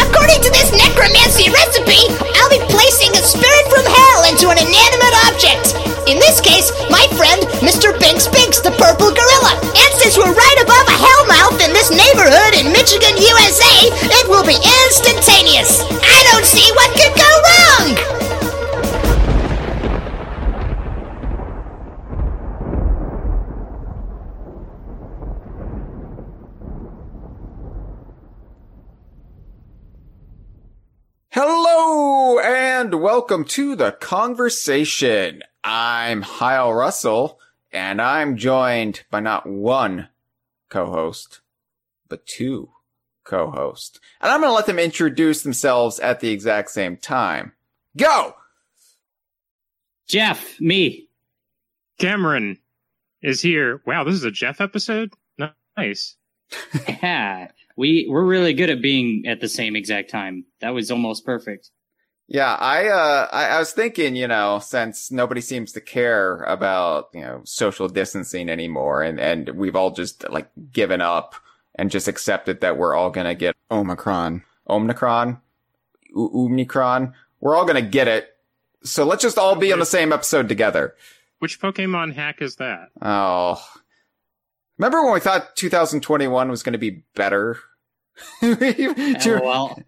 According to this necromancy recipe, I'll be placing a spirit from hell into an inanimate object. In this case, my friend, Mr. Binks Binks, the purple gorilla. And since we're right above a hellmouth in this neighborhood in Michigan, USA, it will be instantaneous. I don't see what could go wrong. Hello and welcome to the conversation. I'm Hyle Russell and I'm joined by not one co-host, but two co-hosts. And I'm going to let them introduce themselves at the exact same time. Go! Jeff, me. Cameron is here. Wow, this is a Jeff episode? Nice. Yeah, we we're really good at being at the same exact time. That was almost perfect. Yeah, I, uh, I, I was thinking, you know, since nobody seems to care about, you know, social distancing anymore and, and we've all just like given up and just accepted that we're all gonna get Omicron, Omicron, O- Omicron. We're all gonna get it. So let's just all be on the same episode together. Which Pokemon hack is that? Oh. Remember when we thought 2021 was gonna be better? Well,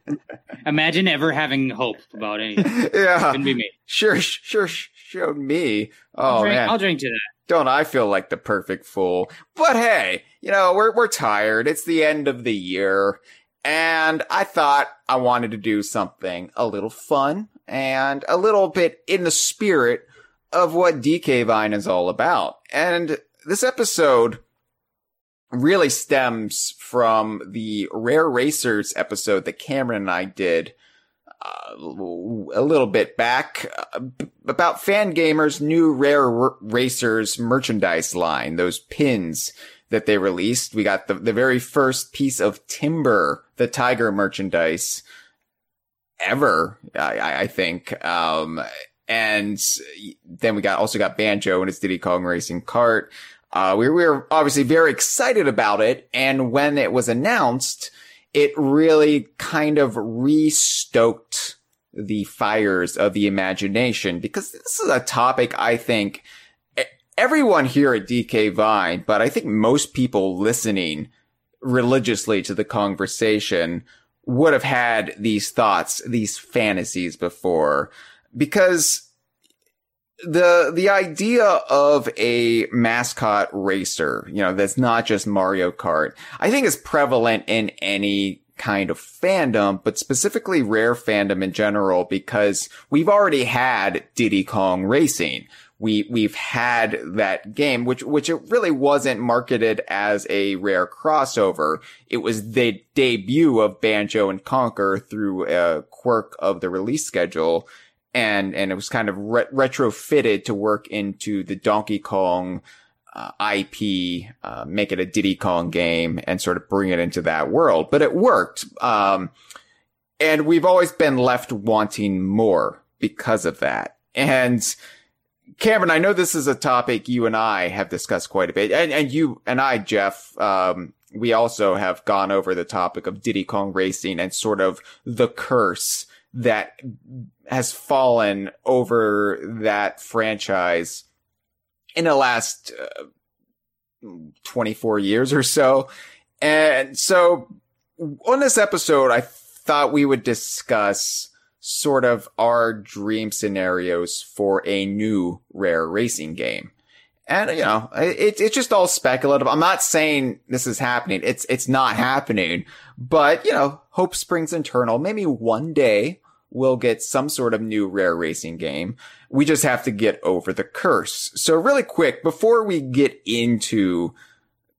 imagine ever having hope about anything. yeah. Couldn't be me. Sure, sure, showed me. Oh, I'll, Oh drink, man. I'll drink to that. don't I feel like the perfect fool? But hey, you know, we're, we're tired. It's the end of the year. And I thought I wanted to do something a little fun and a little bit in the spirit of what DK Vine is all about. And this episode really stems from the Rare Racers episode that Cameron and I did uh, a little bit back uh, b- about Fangamer's new rare R- racers merchandise line those pins that they released. We got the, the very first piece of timber the tiger merchandise ever i, I- I think um and then we got also got banjo and his diddy kong racing cart uh, we, we were obviously very excited about it. And when it was announced, it really kind of restoked the fires of the imagination because this is a topic I think everyone here at DK Vine, but I think most people listening religiously to the conversation would have had these thoughts, these fantasies before because the the idea of a mascot racer, you know, that's not just Mario Kart, I think is prevalent in any kind of fandom, but specifically rare fandom in general, because we've already had Diddy Kong Racing. We we've had that game, which which it really wasn't marketed as a rare crossover. It was the debut of Banjo and Conker through a quirk of the release schedule and and it was kind of re- retrofitted to work into the Donkey Kong uh, IP, uh, make it a Diddy Kong game, and sort of bring it into that world. But it worked, um, and we've always been left wanting more because of that. And Cameron, I know this is a topic you and I have discussed quite a bit, and and you and I, Jeff. Um, we also have gone over the topic of Diddy Kong Racing and sort of the curse that has fallen over that franchise in the last uh, 24 years or so. And so on this episode, I thought we would discuss sort of our dream scenarios for a new rare racing game. And you know, it, it's just all speculative. I'm not saying this is happening. It's, it's not happening, but you know, hope springs eternal. Maybe one day we'll get some sort of new rare racing game. We just have to get over the curse. So really quick, before we get into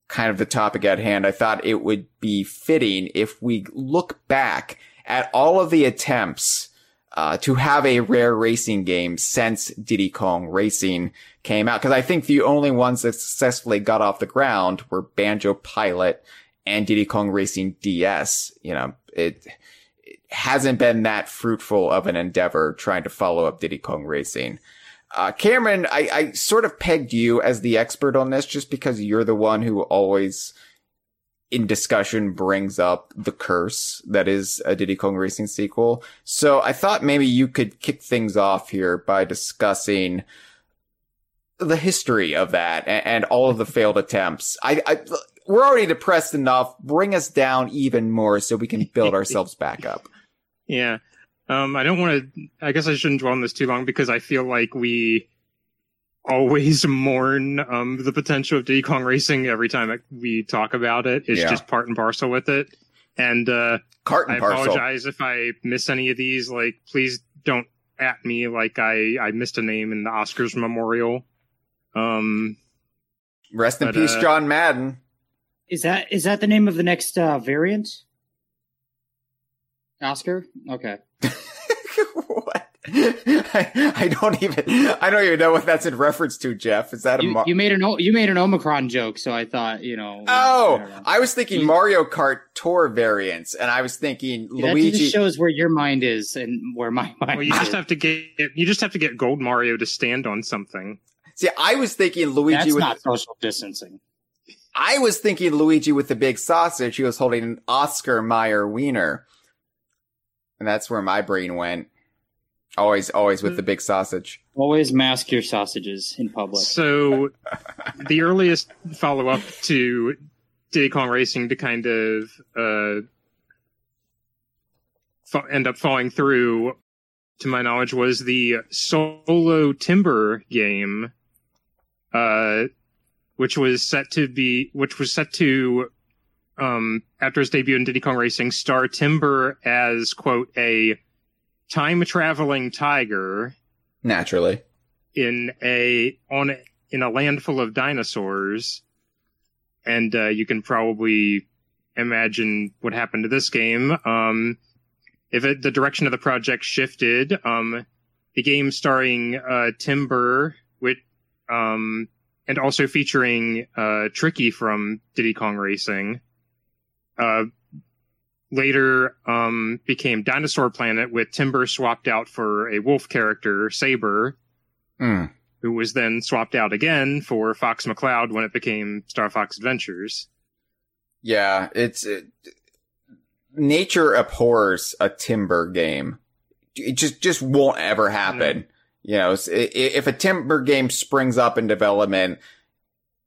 kind of the topic at hand, I thought it would be fitting if we look back at all of the attempts uh, to have a rare racing game since Diddy Kong Racing came out. Cause I think the only ones that successfully got off the ground were Banjo Pilot and Diddy Kong Racing DS. You know, it, it hasn't been that fruitful of an endeavor trying to follow up Diddy Kong Racing. Uh, Cameron, I, I sort of pegged you as the expert on this just because you're the one who always in discussion brings up the curse that is a Diddy Kong Racing sequel. So I thought maybe you could kick things off here by discussing the history of that and, and all of the failed attempts. I, I, we're already depressed enough. Bring us down even more so we can build ourselves back up. Yeah. Um, I don't want to, I guess I shouldn't dwell on this too long because I feel like we always mourn, um, the potential of Diddy Kong Racing every time we talk about it. It's Yeah. just part and parcel with it. And, uh, Cart I parcel. apologize if I miss any of these. Like, please don't at me like I, I missed a name in the Oscars memorial. Um, Rest in But, peace, uh, John Madden. Is that is that the name of the next uh, variant? Oscar? Okay. what? I, I don't even I don't even know what that's in reference to, Jeff. Is that a You, Mar- you made an you made an Omicron joke, so I thought you know. Oh, don't. I was thinking You- Mario Kart Tour variants, and I was thinking that Luigi. just shows where your mind is and where my mind well, you is. just have to get, you just have to get Gold Mario to stand on something. See, I was thinking Luigi That's with. not social distancing. I was thinking Luigi with the big sausage. He was holding an Oscar Mayer wiener, and that's where my brain went. Always, always with the big sausage. Always mask your sausages in public. So, the earliest follow up to Diddy Kong Racing to kind of uh, fa- end up falling through, to my knowledge, was the Solo Timber game, uh, which was set to be, which was set to, um, after his debut in Diddy Kong Racing, star Timber as quote a time traveling tiger Naturally, in a on in a land full of dinosaurs, and uh, you can probably imagine what happened to this game. Um, if it, the direction of the project shifted, um, the game starring uh, Timber, with um, and also featuring uh, Tricky from Diddy Kong Racing, uh, later um, became Dinosaur Planet with Timber swapped out for a wolf character, Sabre Mm. who was then swapped out again for Fox McCloud when it became Star Fox Adventures. yeah. It's it, nature abhors a timber game. It just just won't ever happen. You know, s- i- i- if a timber game springs up in development,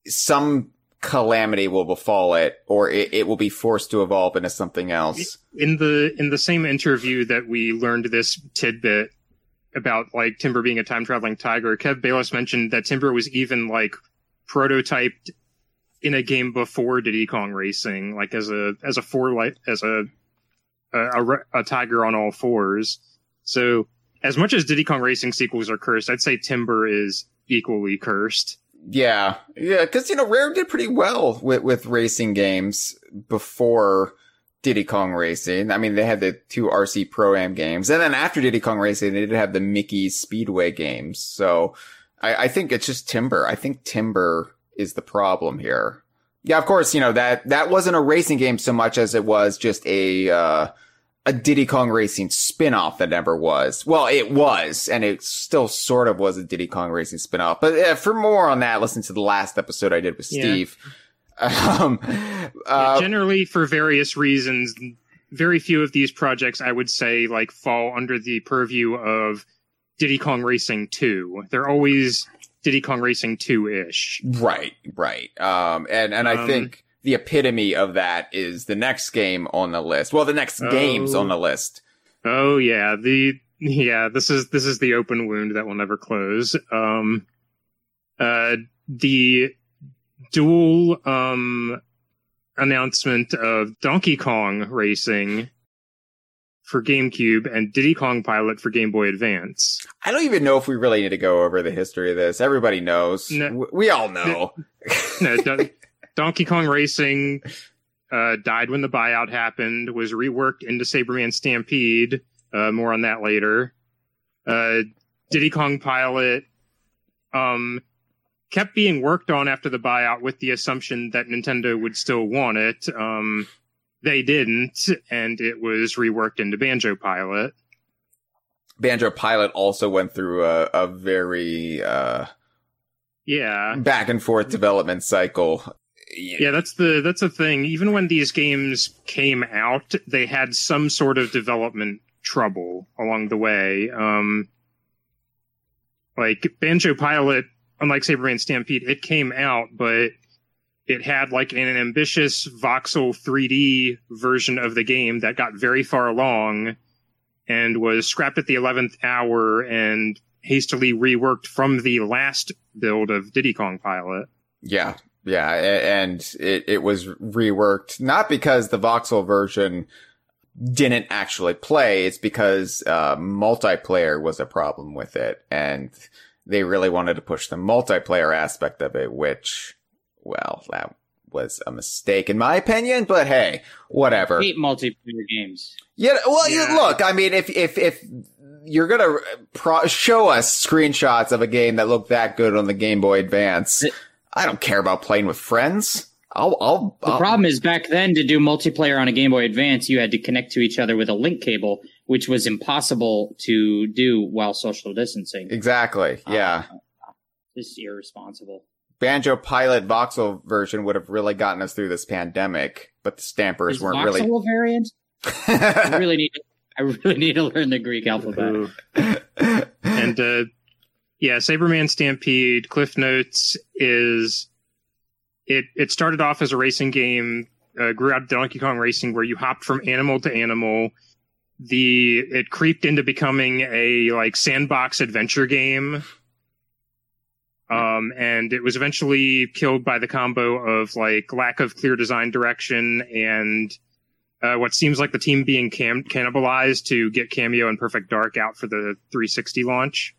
some calamity will befall it, or it, it will be forced to evolve into something else. In the in the same interview that we learned this tidbit about like Timber being a time traveling tiger, Kev Bayliss mentioned that Timber was even like prototyped in a game before Diddy Kong Racing, like as a as a four light as a a, a a tiger on all fours. So as much as Diddy Kong Racing sequels are cursed, I'd say Timber is equally cursed. Yeah, yeah, because you know Rare did pretty well with with racing games before Diddy Kong Racing. I mean, they had the two RC Pro Am games, and then after Diddy Kong Racing, they did have the Mickey Speedway games. So I, I think it's just Timber. I think Timber is the problem here. Yeah, of course, you know that that wasn't a racing game so much as it was just a uh, a Diddy Kong Racing spin-off that never was. Well, it was, and it still sort of was a Diddy Kong Racing spin-off. But uh, for more on that, listen to the last episode I did with Yeah. Steve. Um, Yeah, uh, generally, for various reasons, very few of these projects, I would say, like fall under the purview of Diddy Kong Racing 2. They're always Diddy Kong Racing 2 ish. right, right. Um, and and I Um, think the epitome of that is the next game on the list. Well, the next Oh. games on the list. Oh yeah, the yeah, this is this is the open wound that will never close. Um uh the dual um announcement of Donkey Kong Racing for GameCube and Diddy Kong Pilot for Game Boy Advance. I don't even know if we really need to go over the history of this. Everybody knows. No. We all know. no, Donkey Kong Racing uh, died when the buyout happened. Was reworked into Sabreman Stampede. Uh, more on that later. Uh, Diddy Kong Pilot um, kept being worked on after the buyout with the assumption that Nintendo would still want it. Um, they didn't, and it was reworked into Banjo Pilot. Banjo Pilot also went through a, a very uh, Yeah. back and forth development cycle. Yeah, that's the that's the thing. Even when these games came out, they had some sort of development trouble along the way. Um, like Banjo Pilot, unlike Sabreman Stampede, it came out, but it had like an ambitious voxel 3D version of the game that got very far along and was scrapped at the 11th hour and hastily reworked from the last build of Diddy Kong Pilot. Yeah, yeah, and it, it was reworked not because the voxel version didn't actually play. It's because uh, multiplayer was a problem with it, and they really wanted to push the multiplayer aspect of it, which, well, that was a mistake in my opinion. But hey, whatever. hate multiplayer games. Yeah, well, Yeah. look, I mean, if if if you're gonna pro- show us screenshots of a game that looked that good on the Game Boy Advance, It- I don't care about playing with friends. I'll, I'll, The I'll- problem is back then to do multiplayer on a Game Boy Advance, you had to connect to each other with a link cable, which was impossible to do while social distancing. exactly, yeah. This is irresponsible. Banjo Pilot voxel version would have really gotten us through this pandemic, but the stampers Is weren't really. voxel a variant? I really. really need. I really need to learn the Greek alphabet. and uh yeah sabreman stampede cliff notes is it it started off as a racing game uh, grew out of donkey kong racing where you hopped from animal to animal the it creeped into becoming a like sandbox adventure game um and it was eventually killed by the combo of like lack of clear design direction and uh, what seems like the team being cam- cannibalized to get Cameo and Perfect Dark out for the 360 launch.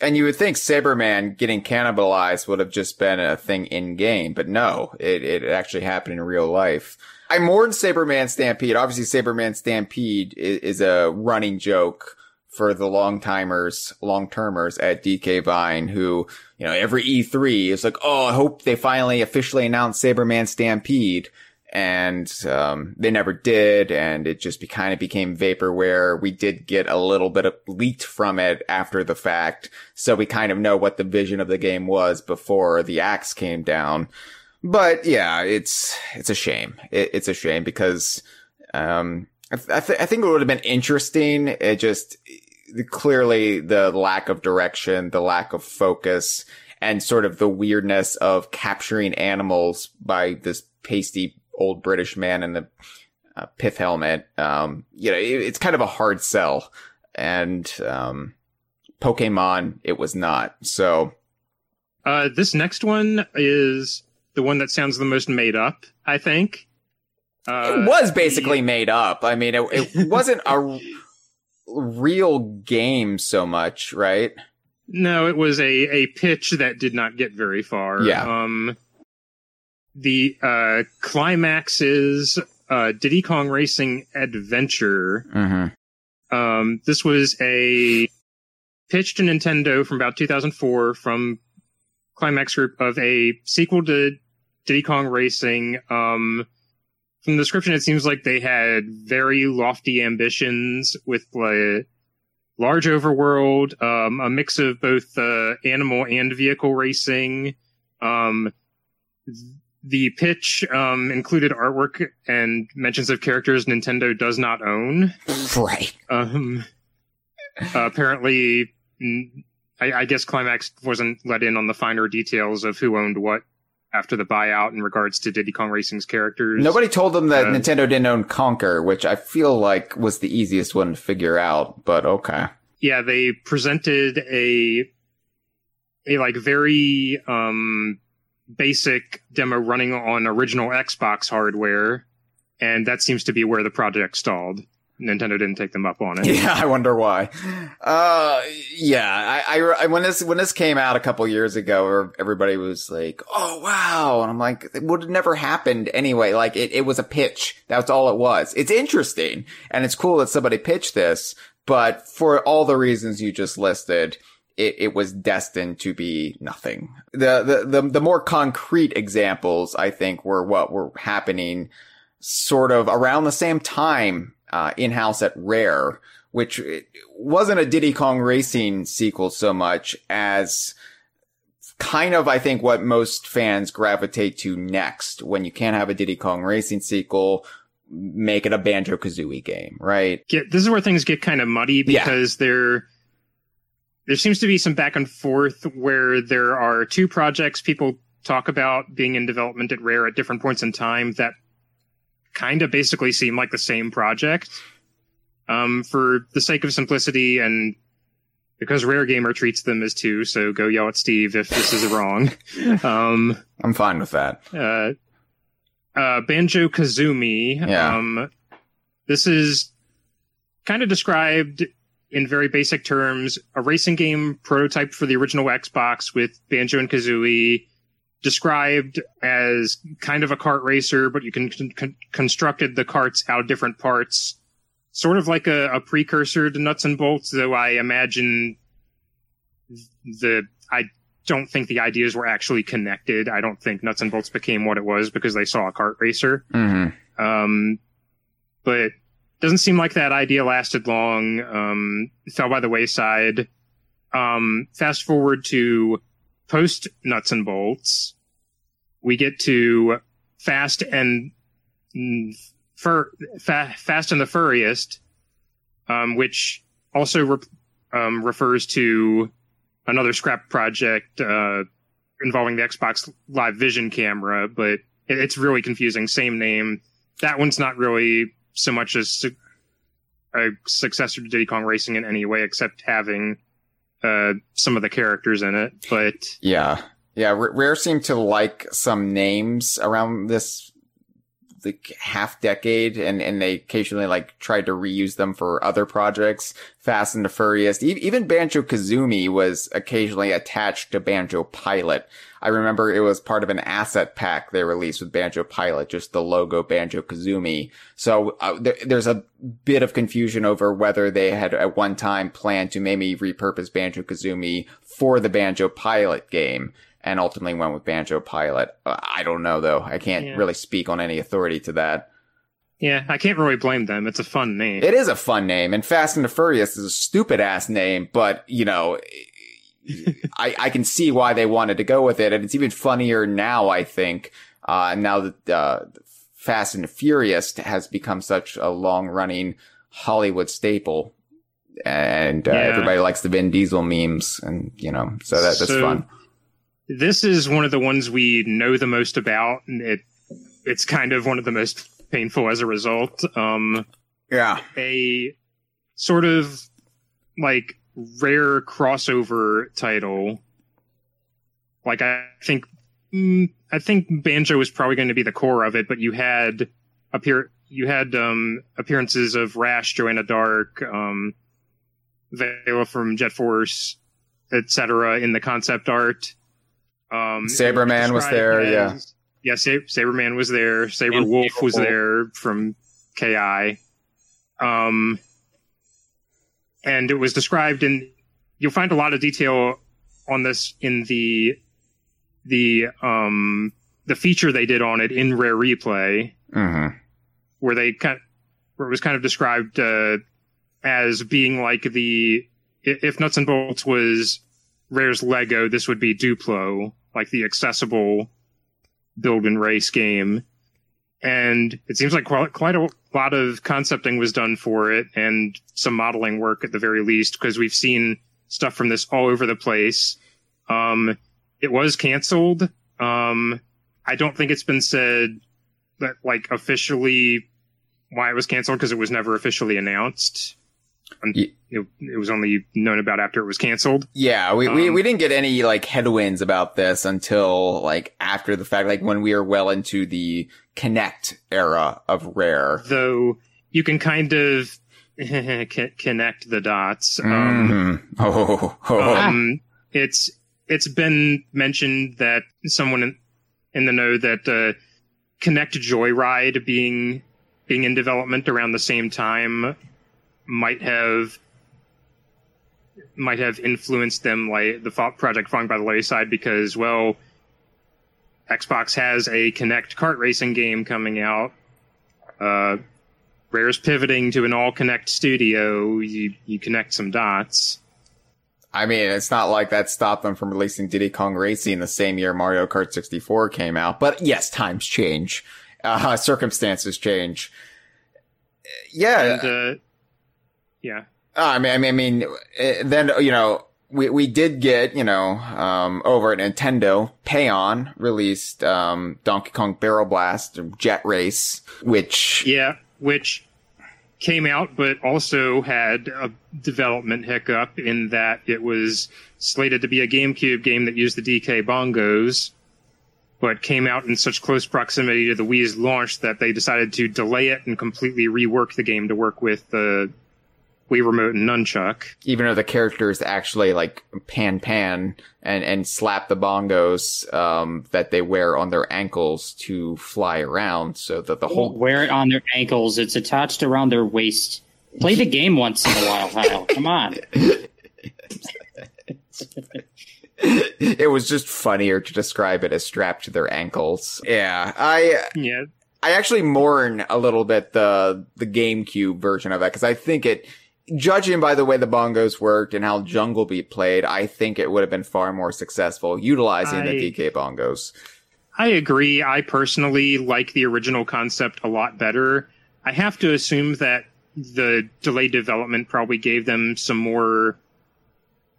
And you would think Sabreman getting cannibalized would have just been a thing in game, but no, it, it actually happened in real life. I mourn Sabreman Stampede. Obviously, Sabreman Stampede is, is a running joke for the long timers, long termers at DK Vine who, you know, every E3 is like, oh, I hope they finally officially announce Sabreman Stampede. And, um, they never did. And it just be, kind of became vaporware. We did get a little bit of leaked from it after the fact. So we kind of know what the vision of the game was before the axe came down. But yeah, it's, it's a shame. It, it's a shame because, um, I, th- I, th- I think it would have been interesting. It just, clearly the lack of direction, the lack of focus, and sort of the weirdness of capturing animals by this pasty old British man in the uh, pith helmet. Um, you know, it, it's kind of a hard sell. And, um, Pokemon, it was not. So, Uh, this next one is the one that sounds the most made up, I think. Uh, it was basically made up. I mean, it, it wasn't a r- real game so much, right? No, it was a, a pitch that did not get very far. Yeah. Um, the uh, Climax's uh, Diddy Kong Racing Adventure. Mm-hmm. Um, this was a pitch to Nintendo from about 2004 from Climax Group of a sequel to Diddy Kong Racing. Um, from the description, it seems like they had very lofty ambitions with like large overworld, um, a mix of both uh, animal and vehicle racing. Um, the pitch um, included artwork and mentions of characters Nintendo does not own. Right. Um, apparently, I, I guess Climax wasn't let in on the finer details of who owned what after the buyout in regards to Diddy Kong Racing's characters. Nobody told them that Uh, Nintendo didn't own Conker, which I feel like was the easiest one to figure out, but okay. Yeah, they presented a a like very um basic demo running on original Xbox hardware, and that seems to be where the project stalled. Nintendo didn't take them up on it. Yeah, I wonder why. Uh, yeah, I, I, when this, when this came out a couple years ago, everybody was like, oh wow. And I'm like, it would have never happened anyway. Like it, it was a pitch. That's all it was. It's interesting and it's cool that somebody pitched this, but for all the reasons you just listed, it, it was destined to be nothing. The, the, the, the more concrete examples, I think, were what were happening sort of around the same time, uh, in-house at Rare, which wasn't a Diddy Kong Racing sequel so much as kind of, I think, what most fans gravitate to next when you can't have a Diddy Kong Racing sequel. Make it a Banjo Kazooie game, right? Get, this is where things get kind of muddy because Yeah. because there seems to be some back and forth where there are two projects people talk about being in development at Rare at different points in time that kind of basically seem like the same project. Um, for the sake of simplicity and because Rare Gamer treats them as two, so go yell at Steve if this is wrong. Um, I'm fine with that. uh, uh, Banjo Kazooie. Yeah. Um, this is kind of described in very basic terms a racing game prototype for the original Xbox with Banjo and Kazooie. Described as kind of a kart racer, but you can con- con- constructed the carts out of different parts, sort of like a, a precursor to Nuts and Bolts. Though I imagine the I don't think the ideas were actually connected. I don't think Nuts and Bolts became what it was because they saw a kart racer. hmm Um, but doesn't seem like that idea lasted long. Um, fell by the wayside. Um, fast forward to post Nuts and Bolts, we get to Fast and mm, Fur, fa- Fast and the Furriest, um, which also re- um, refers to another scrap project uh, involving the Xbox Live Vision camera, but it, it's really confusing. Same name. That one's not really so much as su- a successor to Diddy Kong Racing in any way, except having uh, some of the characters in it. But Yeah. Yeah. R- Rare seemed to like some names around this like half decade and, and they occasionally like tried to reuse them for other projects. Fast and the Furious. E- even Banjo Kazooie was occasionally attached to Banjo Pilot. I remember it was part of an asset pack they released with Banjo Pilot, just the logo Banjo Kazooie. So uh, there, there's a bit of confusion over whether they had at one time planned to maybe repurpose Banjo Kazooie for the Banjo Pilot game and ultimately went with Banjo Pilot. I don't know though. I can't Yeah. really speak on any authority to that. yeah, I can't really blame them. It's a fun name. It is a fun name, and Fast and the Furious is a stupid ass name, but you know, I I can see why they wanted to go with it, and it's even funnier now. I think uh, now that uh, Fast and the Furious has become such a long running Hollywood staple, and uh, Yeah. everybody likes the Vin Diesel memes, and you know, so that that's So- fun. This is one of the ones we know the most about, and it it's kind of one of the most painful as a result. Um, Yeah, a sort of like rare crossover title. Like I think, mm, I think Banjo was probably going to be the core of it, but you had appear you had um, appearances of Rash, Joanna Dark, um, Vela from Jet Force, etc. in the concept art. Um, Sabreman was there, yeah. as- yeah. Sab- Sabreman was there. Saber And Wolf was Sabrewulf. there from Ki. Um, and it was described in. You'll find a lot of detail on this in the the um the feature they did on it in Rare Replay, hmm where they kind where it was kind of described uh, as being like the if Nuts and Bolts was Rare's Lego, this would be Duplo, like the accessible build and race game. And it seems like quite, a lot of concepting was done for it and some modeling work at the very least, because we've seen stuff from this all over the place. Um, it was canceled. Um, I don't think it's been said that like officially why it was canceled because it was never officially announced. And it, it was only known about after it was canceled. Yeah, we, we, Um, we didn't get any like headwinds about this until like after the fact, like when we were well into the Kinect era of Rare. Though you can kind of connect the dots. Um, Mhm. Oh, oh, oh. um, it's it's been mentioned that someone in, in the know that uh, Kinect Joyride being being in development around the same time might have might have influenced them like the project falling by the wayside because well Xbox has a Kinect kart racing game coming out uh Rare's pivoting to an all Kinect studio. You you connect some dots. I mean, it's not like that stopped them from releasing Diddy Kong Racing the same year Mario Kart 64 came out. But yes, times change. Uh, circumstances change. Yeah. And, uh, yeah. Uh, I mean, I mean, I mean, eh, then, you know, we, we did get, you know, um, over at Nintendo, Paon released, um, Donkey Kong Barrel Blast, Jet Race, which. Yeah, which came out, but also had a development hiccup in that it was slated to be a GameCube game that used the DK bongos, but came out in such close proximity to the Wii's launch that they decided to delay it and completely rework the game to work with the Wii Remote and Nunchuck. Even though the characters actually like pan pan and, and slap the bongos, um, that they wear on their ankles to fly around so that the whole. Wear it on their ankles. It's attached around their waist. Play the game once in a while, Kyle. Come on. it was just funnier to describe it as strapped to their ankles. Yeah. I, Yeah. I actually mourn a little bit the, the GameCube version of that because I think it, judging by the way the bongos worked and how Jungle Beat played, I think it would have been far more successful utilizing I- the DK bongos. I agree. I personally like the original concept a lot better. I have to assume that the delayed development probably gave them some more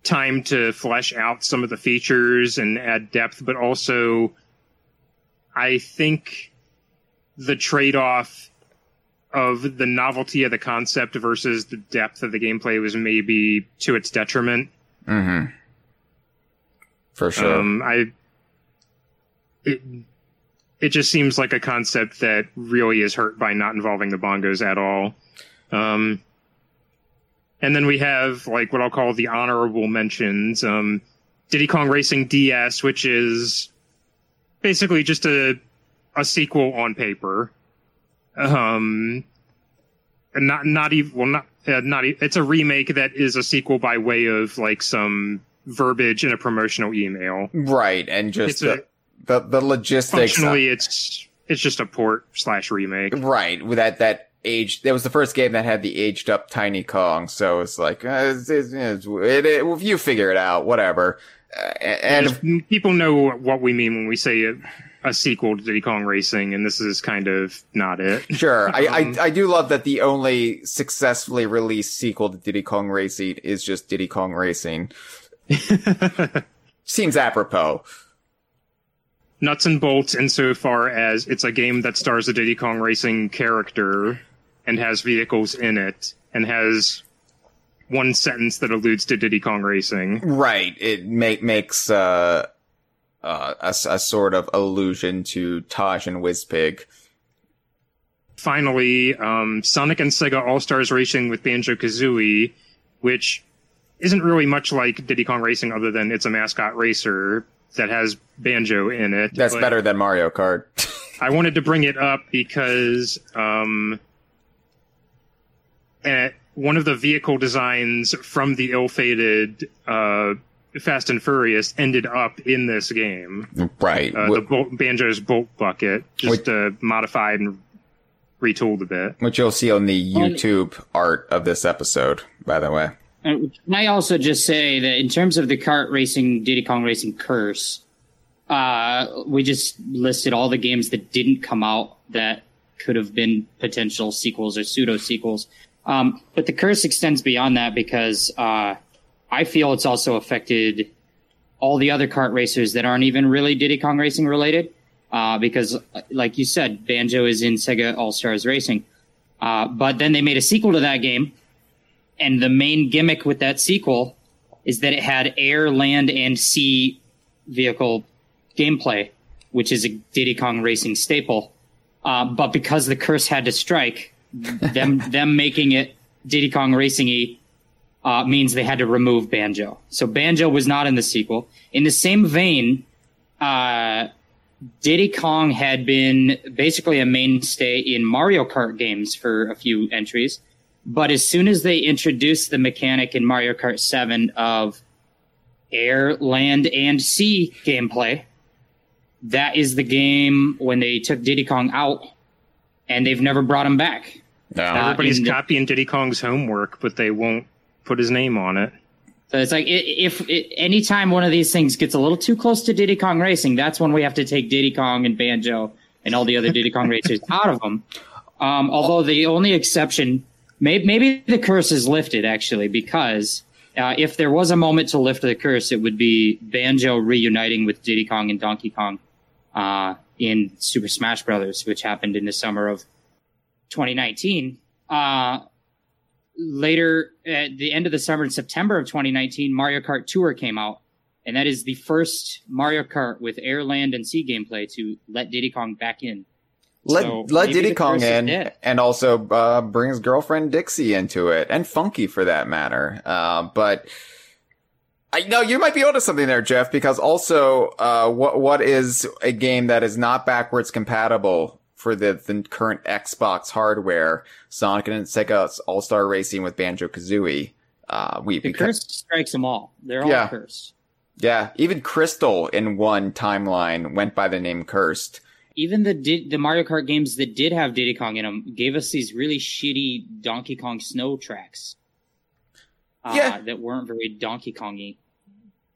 time to flesh out some of the features and add depth, but also I think the trade off of the novelty of the concept versus the depth of the gameplay was maybe to its detriment. Mm-hmm. For sure. Um, I it it just seems like a concept that really is hurt by not involving the bongos at all. Um, and then we have like what I'll call the honorable mentions. Um, Diddy Kong Racing DS, which is basically just a a sequel on paper. Um, not not even well not uh, not e- it's a remake that is a sequel by way of like some verbiage in a promotional email. right. And just it's a- the, the, the logistics. Functionally, it's it's just a port slash remake. Right. With that, that age, that was the first game that had the aged up Tiny Kong. So it's like, uh, it's, it's, it, it, you figure it out, whatever. Uh, and Just- people know what we mean when we say a, a sequel to Diddy Kong Racing, and this is kind of not it. Sure. I, Um, I, I do love that the only successfully released sequel to Diddy Kong Racing is just Diddy Kong Racing. Seems apropos. Nuts and bolts insofar as it's a game that stars a Diddy Kong Racing character and has vehicles in it and has one sentence that alludes to Diddy Kong Racing. Right. It make, makes, uh, uh, a, a sort of allusion to Taj and Wizpig. finally, um, Sonic and Sega All Stars Racing with Banjo Kazooie, which isn't really much like Diddy Kong Racing other than it's a mascot racer that has Banjo in it. That's But better than Mario Kart. I wanted to bring it up because um, eh, one of the vehicle designs from the ill-fated uh, Fast and Furious ended up in this game. right. Uh, Wh- the bolt, Banjo's bolt bucket, just Wait. uh, modified and retooled a bit. which you'll see on the YouTube art of this episode, by the way. Can I also just say that in terms of the kart racing, Diddy Kong Racing curse, uh, we just listed all the games that didn't come out that could have been potential sequels or pseudo sequels. Um, but the curse extends beyond that because uh, I feel it's also affected all the other kart racers that aren't even really Diddy Kong Racing related. Uh, because, uh, like you said, Banjo is in Sega All Stars Racing. Uh, but then they made a sequel to that game and the main gimmick with that sequel is that it had air, land, and sea vehicle gameplay, which is a Diddy Kong Racing staple. Uh, but because the curse had to strike, them them making it Diddy Kong Racing uh, means they had to remove Banjo. So Banjo was not in the sequel. In the same vein, uh, Diddy Kong had been basically a mainstay in Mario Kart games for a few entries. But as soon as they introduced the mechanic in Mario Kart 7 of air, land, and sea gameplay, that is the game when they took Diddy Kong out and they've never brought him back. No. Everybody's in the- copying Diddy Kong's homework, but they won't put his name on it. So it's like if, if anytime one of these things gets a little too close to Diddy Kong Racing, that's when we have to take Diddy Kong and Banjo and all the other Diddy Kong racers out of them. Um, although the only exception, may, maybe the curse is lifted actually, because uh, if there was a moment to lift the curse, it would be Banjo reuniting with Diddy Kong and Donkey Kong uh, in Super Smash Brothers, which happened in the summer of 2019. Uh, later at the end of the summer in September of 2019, Mario Kart Tour came out, and that is the first Mario Kart with air, land, and sea gameplay to let Diddy Kong back in. Let So let Diddy Kong in, and also uh, bring his girlfriend Dixie into it, and Funky for that matter. Uh, but I know you might be onto something there, Jeff, because also uh, what what is a game that is not backwards compatible for the, the current Xbox hardware? Sonic and Sega All Star Racing with Banjo Kazooie. Uh, we The because- curse strikes them all. They're all Yeah. cursed. yeah, even Crystal in one timeline went by the name Cursed. Even the Di- the Mario Kart games that did have Diddy Kong in them gave us these really shitty Donkey Kong snow tracks. Uh, Yeah. that weren't very Donkey Kongy.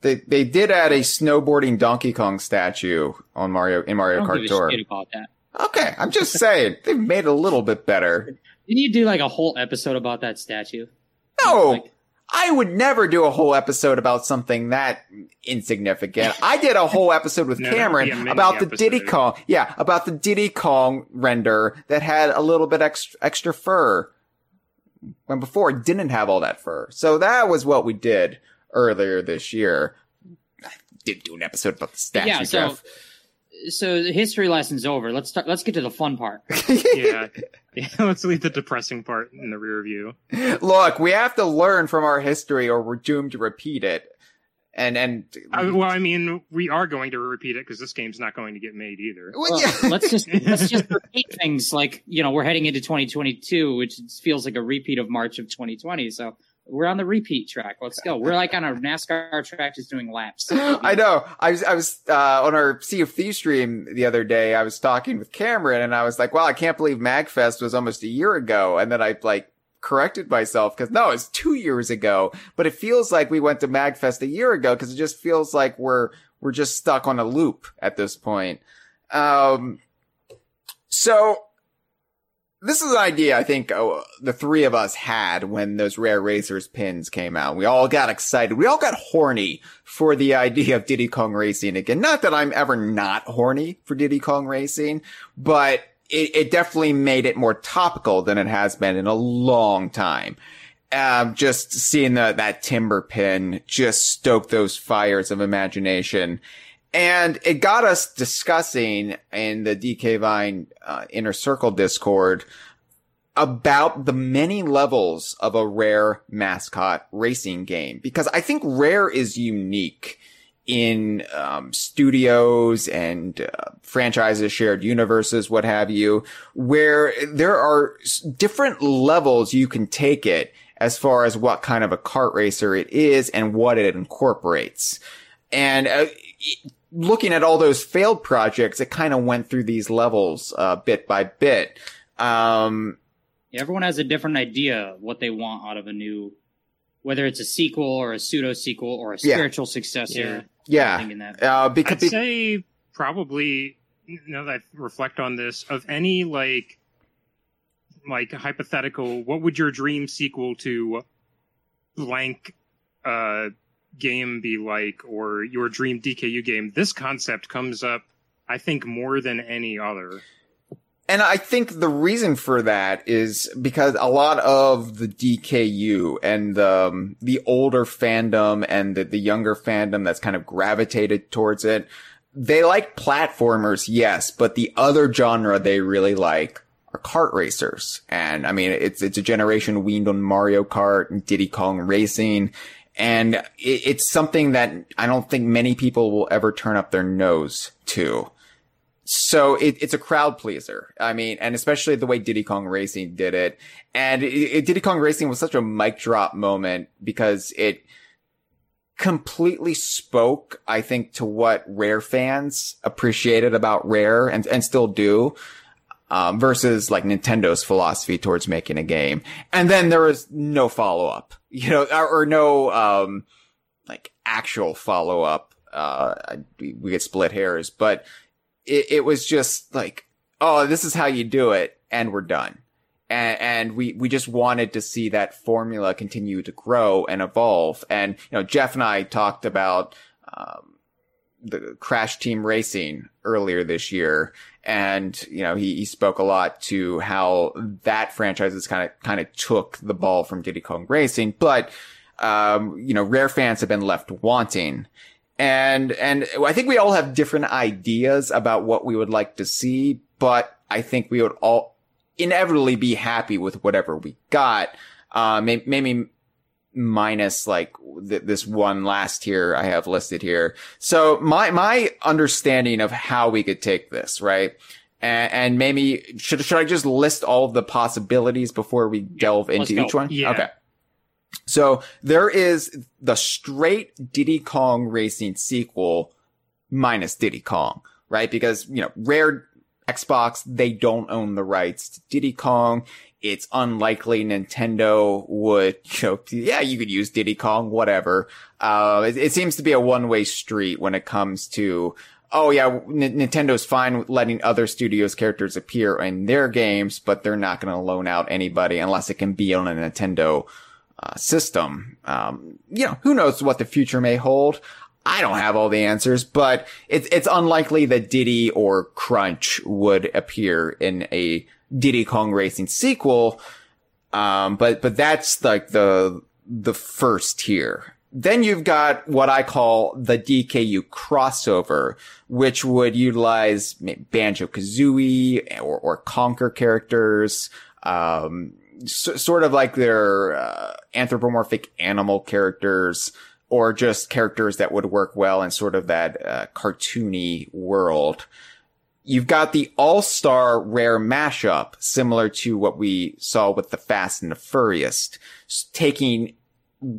They they did add a snowboarding Donkey Kong statue on Mario in I Mario Kart Tour. about that. Okay, I'm just saying they've made it a little bit better. Didn't you do like a whole episode about that statue? No, Like, I would never do a whole episode about something that insignificant. I did a whole episode with No, that would be a Cameron about the Diddy. Kong. Yeah, about the Diddy Kong render that had a little bit extra extra fur. When before it didn't have all that fur. So that was what we did earlier this year. I did do an episode about the statue, yeah, so Jeff. So the history lesson's over. Let's start. Let's get to the fun part. Yeah. yeah. Let's leave the depressing part in the rear view. Look, we have to learn from our history or we're doomed to repeat it. And and Uh, well, I mean, we are going to repeat it because this game's not going to get made either. Well, Well, yeah. let's just let's just repeat things like you know we're heading into 2022, which feels like a repeat of March of 2020. So we're on the repeat track. Let's go. We're like on a NASCAR track, just doing laps. I know. I was I was uh, on our Sea of Thieves stream the other day. I was talking with Cameron, and I was like, "Wow, I can't believe Magfest was almost a year ago." And then I like corrected myself because no, it's two years ago. But it feels like we went to Magfest a year ago because it just feels like we're we're just stuck on a loop at this point. Um, so this is an idea I think uh, the three of us had when those Rare Racers pins came out. We all got excited. We all got horny for the idea of Diddy Kong Racing again. Not that I'm ever not horny for Diddy Kong Racing, but it, it definitely made it more topical than it has been in a long time. Um, just seeing the, that timber pin just stoked those fires of imagination. And it got us discussing in the DK Vine uh, inner circle discord about the many levels of a rare mascot racing game because I think rare is unique in um, studios and uh, franchises, shared universes, what have you, where there are different levels you can take it as far as what kind of a kart racer it is and what it incorporates. And uh, looking at all those failed projects, it kind of went through these levels uh, bit by bit. Um, Everyone has a different idea of what they want out of a new, whether it's a sequel or a pseudo sequel or a Yeah. spiritual successor. yeah, Thinking that. uh, I'd because say probably now that I reflect on this, of any like like hypothetical, what would your dream sequel to blank uh game be like, or your dream DKU game? This concept comes up, I think, more than any other. And I think the reason for that is because a lot of the DKU and um, the older fandom and the, the younger fandom that's kind of gravitated towards it, they like platformers, yes, but the other genre they really like are kart racers. And I mean, it's it's a generation weaned on Mario Kart and Diddy Kong Racing. And it, it's something that I don't think many people will ever turn up their nose to. So it, it's a crowd pleaser. I mean, and especially the way Diddy Kong Racing did it. And it, Diddy Kong Racing was such a mic drop moment because it completely spoke, I think, to what Rare fans appreciated about Rare and, and still do. Um, versus like Nintendo's philosophy towards making a game. And then there was no follow up, you know, or, or no, um, like actual follow up. Uh, we, get split hairs, but it, it was just like, oh, this is how you do it. And we're done. And, and we, we just wanted to see that formula continue to grow and evolve. And, you know, Jeff and I talked about, um, the Crash Team Racing earlier this year, and you know he, he spoke a lot to how that franchise has kind of kind of took the ball from Diddy Kong Racing, but um, you know Rare fans have been left wanting, and and I think we all have different ideas about what we would like to see, but I think we would all inevitably be happy with whatever we got. Uh, maybe, maybe minus like th- this one last tier I have listed here. So my, my understanding of how we could take this, right? And, and maybe should, should I just list all of the possibilities before we delve into go. each one? Yeah. Okay. So there is the straight Diddy Kong Racing sequel minus Diddy Kong, right? Because, you know, Rare Xbox, they don't own the rights to Diddy Kong. It's unlikely Nintendo would, you know, yeah, you could use Diddy Kong, whatever. Uh, it, it seems to be a one-way street when it comes to, oh yeah, N- Nintendo's fine with letting other studios' characters appear in their games, but they're not going to loan out anybody unless it can be on a Nintendo uh, system. Um, you know, who knows what the future may hold. I don't have all the answers, but it's it's unlikely that Diddy or Crunch would appear in a Diddy Kong Racing sequel. Um, but but that's like the the first tier. Then you've got what I call the DKU crossover, which would utilize Banjo Kazooie or, or Conker characters, um, s- sort of like their uh, anthropomorphic animal characters, or just characters that would work well in sort of that uh, cartoony world. You've got the all-star rare mashup, similar to what we saw with the Fast and the Furious, taking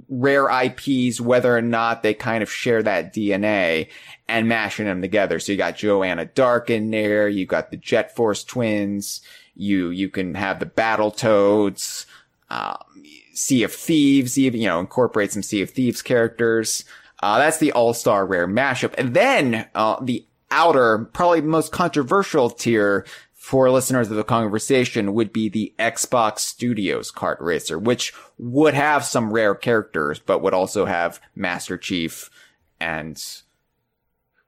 rare IPs, whether or not they kind of share that DNA and mashing them together. So you got Joanna Dark in there. You got the Jet Force twins. You, you can have the Battletoads, um, Sea of Thieves, even, you know, incorporate some Sea of Thieves characters. Uh, that's the all-star rare mashup. And then, uh, the outer, probably most controversial tier for listeners of the conversation would be the Xbox Studios kart racer, which would have some rare characters, but would also have Master Chief and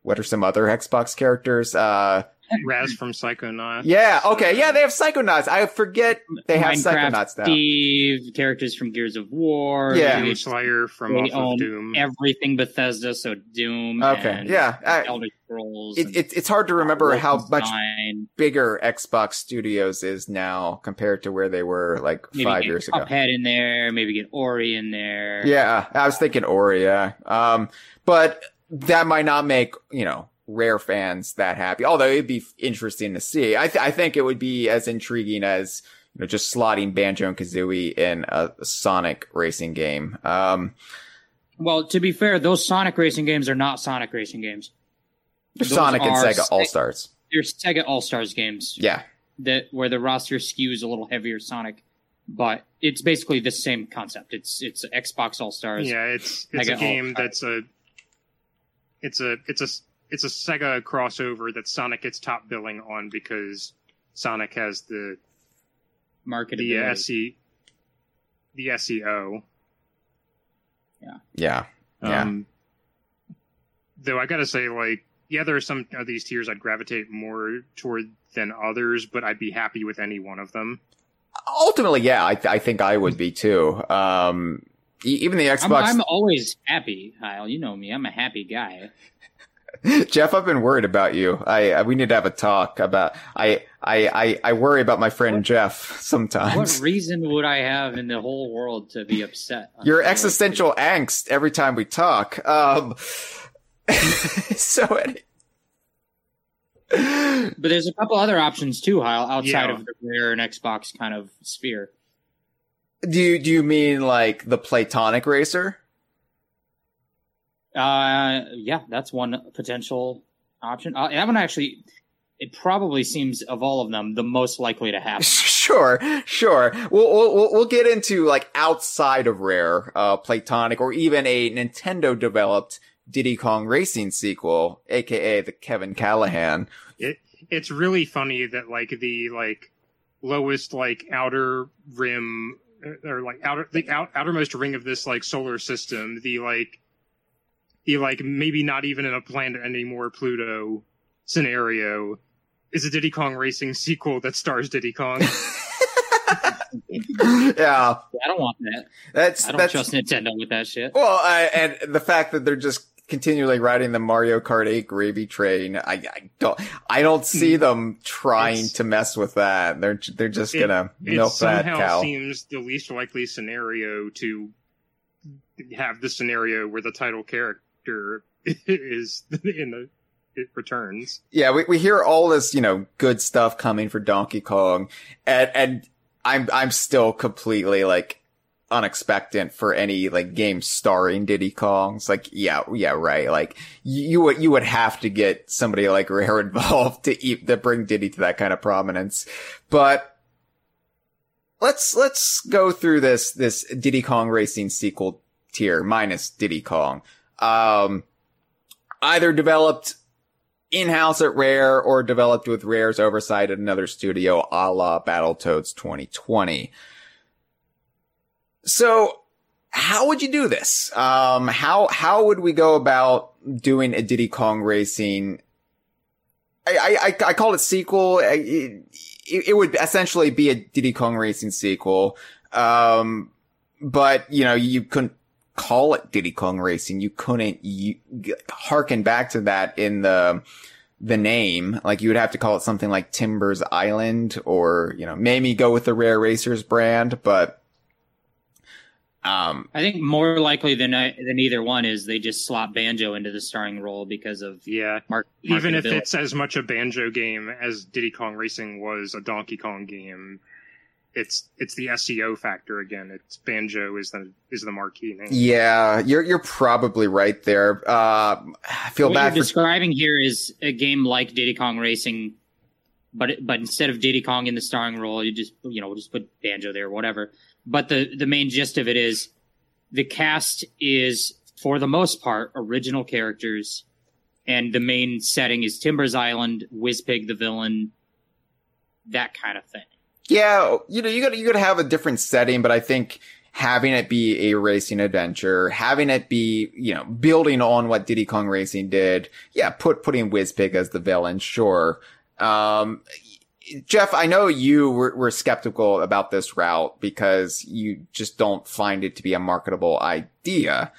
what are some other Xbox characters? Uh, Raz from Psychonauts. yeah, okay, yeah, they have Psychonauts. I forget they have Minecraft Psychonauts now. Steve, characters from Gears of War. Yeah. They- Doom Slayer from they off own of Doom. everything Bethesda, so Doom. Okay, and yeah, I- Elder Scrolls. It, it, it's hard to remember how much Wolfenstein. bigger Xbox Studios is now compared to where they were like Maybe five get years ago. Cuphead in there. Maybe get Ori in there. Yeah, I was thinking Ori, yeah. Um, but that might not make, you know, rare fans that happy. Although it'd be interesting to see. I, th- I think it would be as intriguing as, you know, just slotting Banjo and Kazooie in a Sonic racing game. Um, Well, to be fair, those Sonic racing games are not Sonic racing games. they're Those Sonic and Sega All Stars. They're Sega All Stars games. Yeah. That where the roster skews a little heavier Sonic, but it's basically the same concept. It's it's Xbox All Stars. Yeah, it's it's Mega a game Ultra. that's a it's a it's a it's a Sega crossover that Sonic gets top billing on because Sonic has the Market the SE the SEO. Yeah. Yeah. Um, though I gotta say, like, yeah, there are some of these tiers I'd gravitate more toward than others, but I'd be happy with any one of them. Ultimately, yeah, I, I think I would be too. Um, e- even the I'm, Xbox. I'm always happy, Hyle. You know me. I'm a happy guy. Jeff, I've been worried about you. I, I we need to have a talk about. I I I, I worry about my friend Jeff sometimes. What reason would I have in the whole world to be upset? Your existential angst every time we talk. Um, so any- But there's a couple other options too, Hyle, outside Yeah. of the Rare and Xbox kind of sphere. do you do you mean like the Playtonic racer? Uh, yeah, that's one potential option. Uh, that one actually, it probably seems of all of them the most likely to happen. Sure, sure. We'll, we'll we'll get into like outside of Rare, uh, Playtonic, or even a Nintendo developed Diddy Kong Racing sequel, aka the Kevin Callahan. It it's really funny that like the like lowest like outer rim uh, or like outer the out, outermost ring of this like solar system, the like the like maybe not even in a planet anymore Pluto scenario is a Diddy Kong Racing sequel that stars Diddy Kong. yeah, I don't want that. that's I don't that's trust Nintendo with that shit. well, I, and the fact that they're just continually riding the Mario Kart 8 gravy train, I, I don't, I don't see hmm. them trying It's- to mess with that. They're they're just gonna it milk that somehow cow. seems the least likely scenario to have the scenario where the title character is in the it returns. Yeah, we, we hear all this, you know, good stuff coming for Donkey Kong, and and I'm I'm still completely like unexpectant for any like game starring Diddy Kong. It's like, yeah, yeah, right. Like you, you would you would have to get somebody like Rare involved to eat to bring Diddy to that kind of prominence. But let's let's go through this this Diddy Kong Racing sequel tier minus Diddy Kong. Um, either developed in-house at Rare or developed with Rare's oversight at another studio a la Battletoads 2020. So how would you do this? Um, how, how would we go about doing a Diddy Kong Racing? I, I, I, call it sequel. It, it would essentially be a Diddy Kong Racing sequel. Um, but you know, you couldn't call it Diddy Kong Racing. You couldn't you, harken back to that in the the name. Like you would have to call it something like Timbers Island, or you know, maybe go with the Rare Racers brand. But um, I think more likely than than either one is they just slot Banjo into the starring role because of Yeah. mark. Even if it's as much a banjo game as Diddy Kong Racing was a Donkey Kong game, it's it's the SEO factor again. It's banjo is the is the marquee name. yeah, you're you're probably right there. Uh, I feel what bad you're for describing here is a game like Diddy Kong Racing, but it, but instead of Diddy Kong in the starring role, you just you know we'll just put Banjo there, whatever. But the the main gist of it is the cast is for the most part original characters, and the main setting is Timbers Island, Wizpig the villain, that kind of thing. Yeah, you know, you got you got to have a different setting, but I think having it be a racing adventure, having it be, you know, building on what Diddy Kong Racing did. Yeah, put putting Wizpig as the villain, sure. Um, Jeff, I know you were, were skeptical about this route because you just don't find it to be a marketable idea.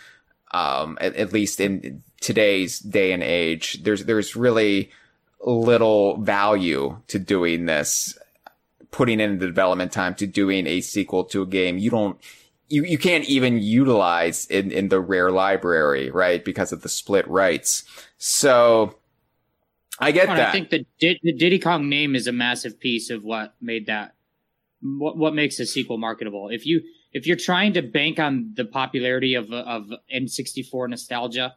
Um, at, at least in today's day and age, there's there's really little value to doing this putting in the development time to doing a sequel to a game you don't you, you can't even utilize in, in the rare library, right? Because of the split rights. So I get And that. I think the, the Diddy Kong name is a massive piece of what made that what what makes a sequel marketable. If you if you're trying to bank on the popularity of of N64 nostalgia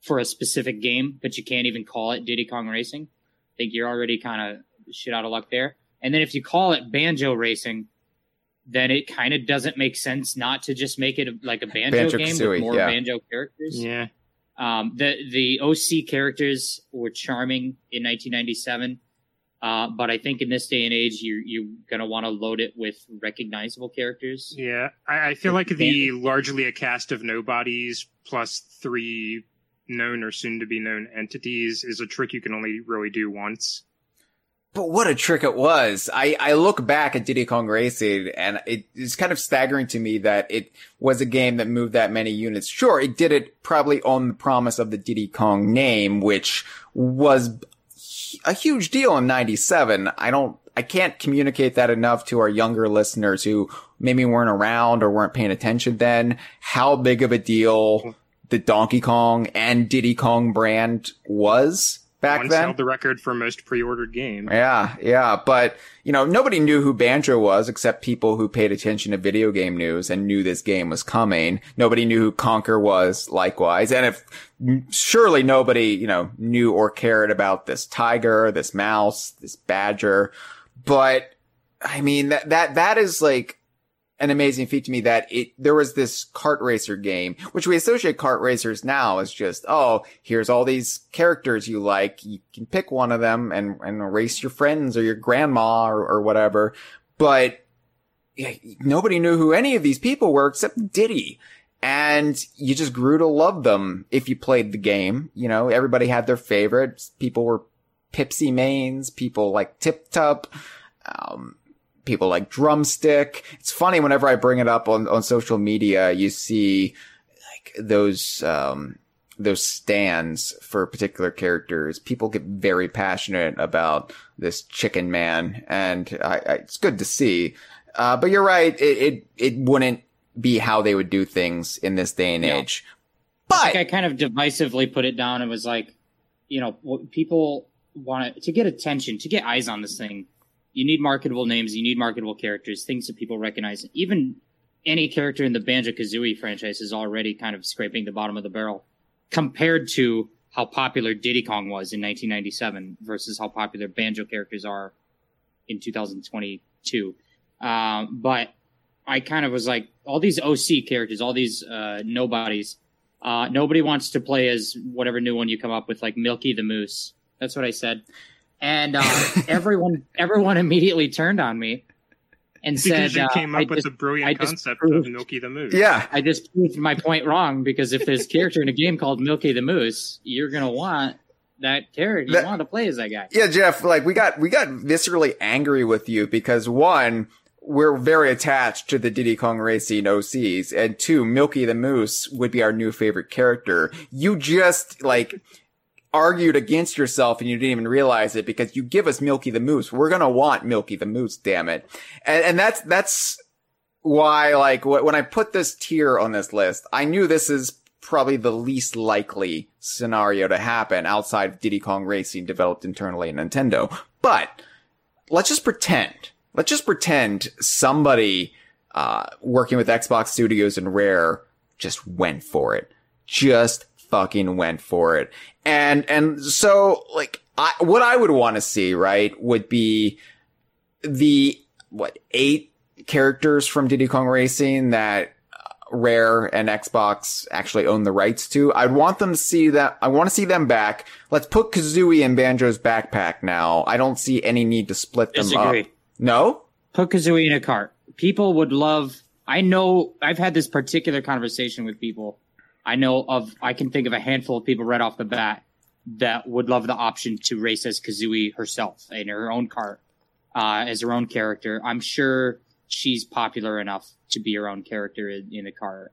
for a specific game, but you can't even call it Diddy Kong Racing, I think you're already kind of shit out of luck there. And then if you call it Banjo Racing, then it kind of doesn't make sense not to just make it a, like a banjo, game Banjo-Kazooie, with more yeah. banjo characters. Yeah. Um, the the OC characters were charming in 1997, uh, but I think in this day and age, you you're gonna want to load it with recognizable characters. Yeah, I, I feel like the largely a cast of nobodies plus three known or soon to be known entities is a trick you can only really do once. But what a trick it was. I, I look back at Diddy Kong Racing and it is kind of staggering to me that it was a game that moved that many units. Sure, it did it probably on the promise of the Diddy Kong name, which was a huge deal in 97. I don't, I can't communicate that enough to our younger listeners who maybe weren't around or weren't paying attention then, how big of a deal the Donkey Kong and Diddy Kong brand was back Once then. held the record for most pre-ordered game. Yeah, yeah, but you know, nobody knew who Banjo was except people who paid attention to video game news and knew this game was coming. Nobody knew who Conker was likewise. And if surely nobody, you know, knew or cared about this tiger, this mouse, this badger. But I mean, that, that, that is like an amazing feat to me that it, there was this kart racer game, which we associate kart racers now as just, oh, here's all these characters you like. You can pick one of them and, and race your friends or your grandma or, or whatever. But yeah, nobody knew who any of these people were except Diddy. And you just grew to love them if you played the game. You know, everybody had their favorites. People were Pipsy mains, people like Tiptup. Um, people like drumstick. It's funny whenever I bring it up on, on social media, you see like those, um, those stands for particular characters. People get very passionate about this chicken man and I, I, it's good to see. Uh, but you're right. It, it, it wouldn't be how they would do things in this day and Yeah. age. I think But I kind of divisively put it down. It was like, you know, people want to get attention, to get eyes on this thing. You need marketable names. You need marketable characters, things that people recognize. Even any character in the Banjo Kazooie franchise is already kind of scraping the bottom of the barrel compared to how popular Diddy Kong was in 1997 versus how popular Banjo characters are in 2022. Um, but I kind of was like, all these OC characters, all these uh, nobodies. Uh, nobody wants to play as whatever new one you come up with, like Milky the Moose. That's what I said, and uh, everyone everyone immediately turned on me and Because said, you uh, came I up with just- the brilliant I concept proved- of Milky the Moose. yeah, I just proved my point wrong because if there's a character in a game called Milky the Moose, you're gonna want that character. That- you want to play as that guy. Yeah, Jeff, like we got we got viscerally angry with you because one, we're very attached to the Diddy Kong Racing OCs, and two, Milky the Moose would be our new favorite character. You just like argued against yourself and you didn't even realize it because you give us Milky the Moose. We're gonna want Milky the Moose, damn it. And and that's that's why like wh- when I put this tier on this list, I knew this is probably the least likely scenario to happen outside of Diddy Kong Racing developed internally at Nintendo. But let's just pretend, let's just pretend somebody, uh, working with Xbox Studios and Rare just went for it. Just fucking went for it. And, and so like, I, what I would want to see, right, would be the, what, eight characters from Diddy Kong Racing that uh, Rare and Xbox actually own the rights to. I'd want them to see that. I want to see them back. Let's put Kazooie in Banjo's backpack now. I don't see any need to split them Disagree. up. No? Put Kazooie in a cart. People would love. I know. I've had this particular conversation with people. I know of. I can think of a handful of people right off the bat that would love the option to race as Kazooie herself in her own cart, uh, as her own character. I'm sure she's popular enough to be her own character in, in a cart.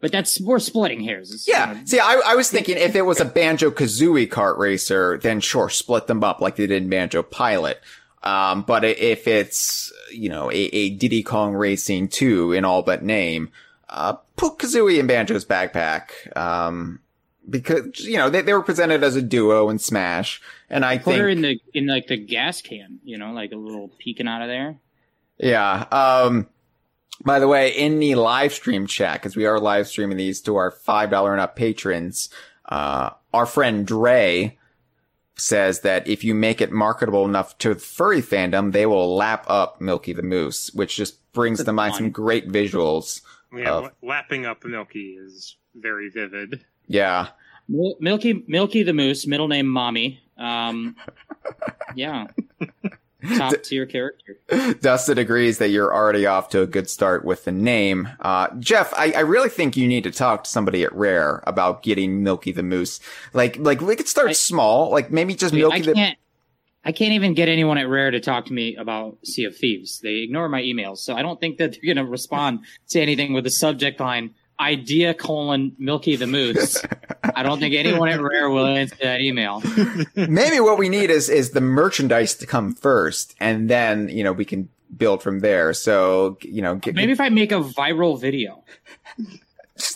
But that's we're splitting hairs. It's, Yeah. you know, See, I, I was thinking if it was a Banjo Kazooie kart racer, then sure, split them up like they did in Banjo Pilot. Um, but if it's, you know, a, a Diddy Kong Racing 2 in all but name, uh, put Kazooie in Banjo's backpack. Um, because, you know, they, they were presented as a duo in Smash. And I put think. her in the in like the gas can. You know, like a little peeking out of there. Yeah. Um, by the way, in the live stream chat, because we are live streaming these to our $5 and up patrons, uh, our friend Dre says that if you make it marketable enough to the furry fandom, they will lap up Milky the Moose, which just brings to mind some great visuals. Yeah, Of- lapping up Milky is very vivid. Yeah. Mil- Milky Milky the Moose, middle name Mommy. Um, yeah, top tier character. Dustin agrees that you're already off to a good start with the name. Uh, Jeff, I, I really think you need to talk to somebody at Rare about getting Milky the Moose. Like, like we could start I- small, like maybe just Milky I the. I can't even get anyone at Rare to talk to me about Sea of Thieves. They ignore my emails, so I don't think that they're going to respond to anything with the subject line "idea colon Milky the Moose." I don't think anyone at Rare will answer that email. maybe what we need is is the merchandise to come first, and then you know we can build from there. So you know, get, Maybe if I make a viral video.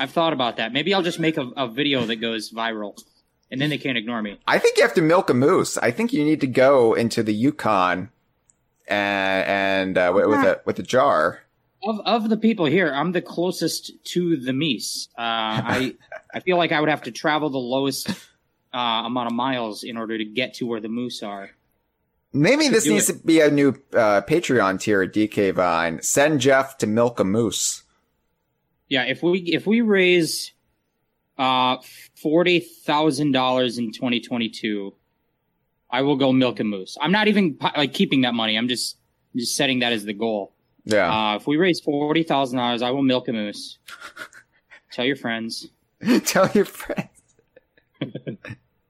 I've thought about that. Maybe I'll just make a, a video that goes viral. And then they can't ignore me. I think you have to milk a moose. I think you need to go into the Yukon and and uh, with, with a with a jar. Of of the people here, I'm the closest to the Meese. Uh, I I feel like I would have to travel the lowest uh, amount of miles in order to get to where the moose are. Maybe this needs it. to be a new uh, Patreon tier at DK Vine. Send Jeff to milk a moose. Yeah, if we if we raise uh forty thousand dollars in 2022, I will go milk a moose. I'm not even like keeping that money. I'm just just setting that as the goal. Yeah. Uh, if we raise forty thousand dollars, I will milk a moose. Tell your friends. Tell your friends.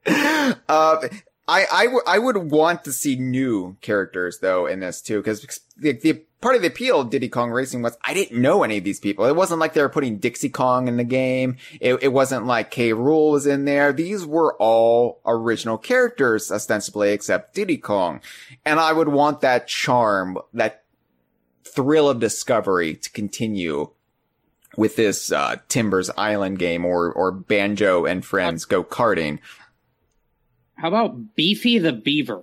uh, I, I, w- I would want to see new characters though in this too, because the, the part of the appeal of Diddy Kong Racing was I didn't know any of these people. It wasn't like they were putting Dixie Kong in the game. It, it wasn't like K. Rool was in there. These were all original characters ostensibly, except Diddy Kong. And I would want that charm, that thrill of discovery to continue with this uh, Timbers Island game or or Banjo and Friends go karting. How about Beefy the Beaver?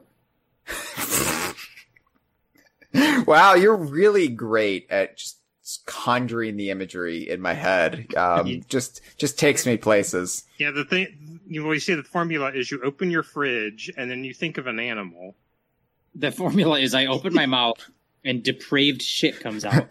Wow, you're really great at just conjuring the imagery in my head. Um, just just takes me places. Yeah, the thing you always say the formula is you open your fridge and then you think of an animal. The formula is I open my mouth and depraved shit comes out.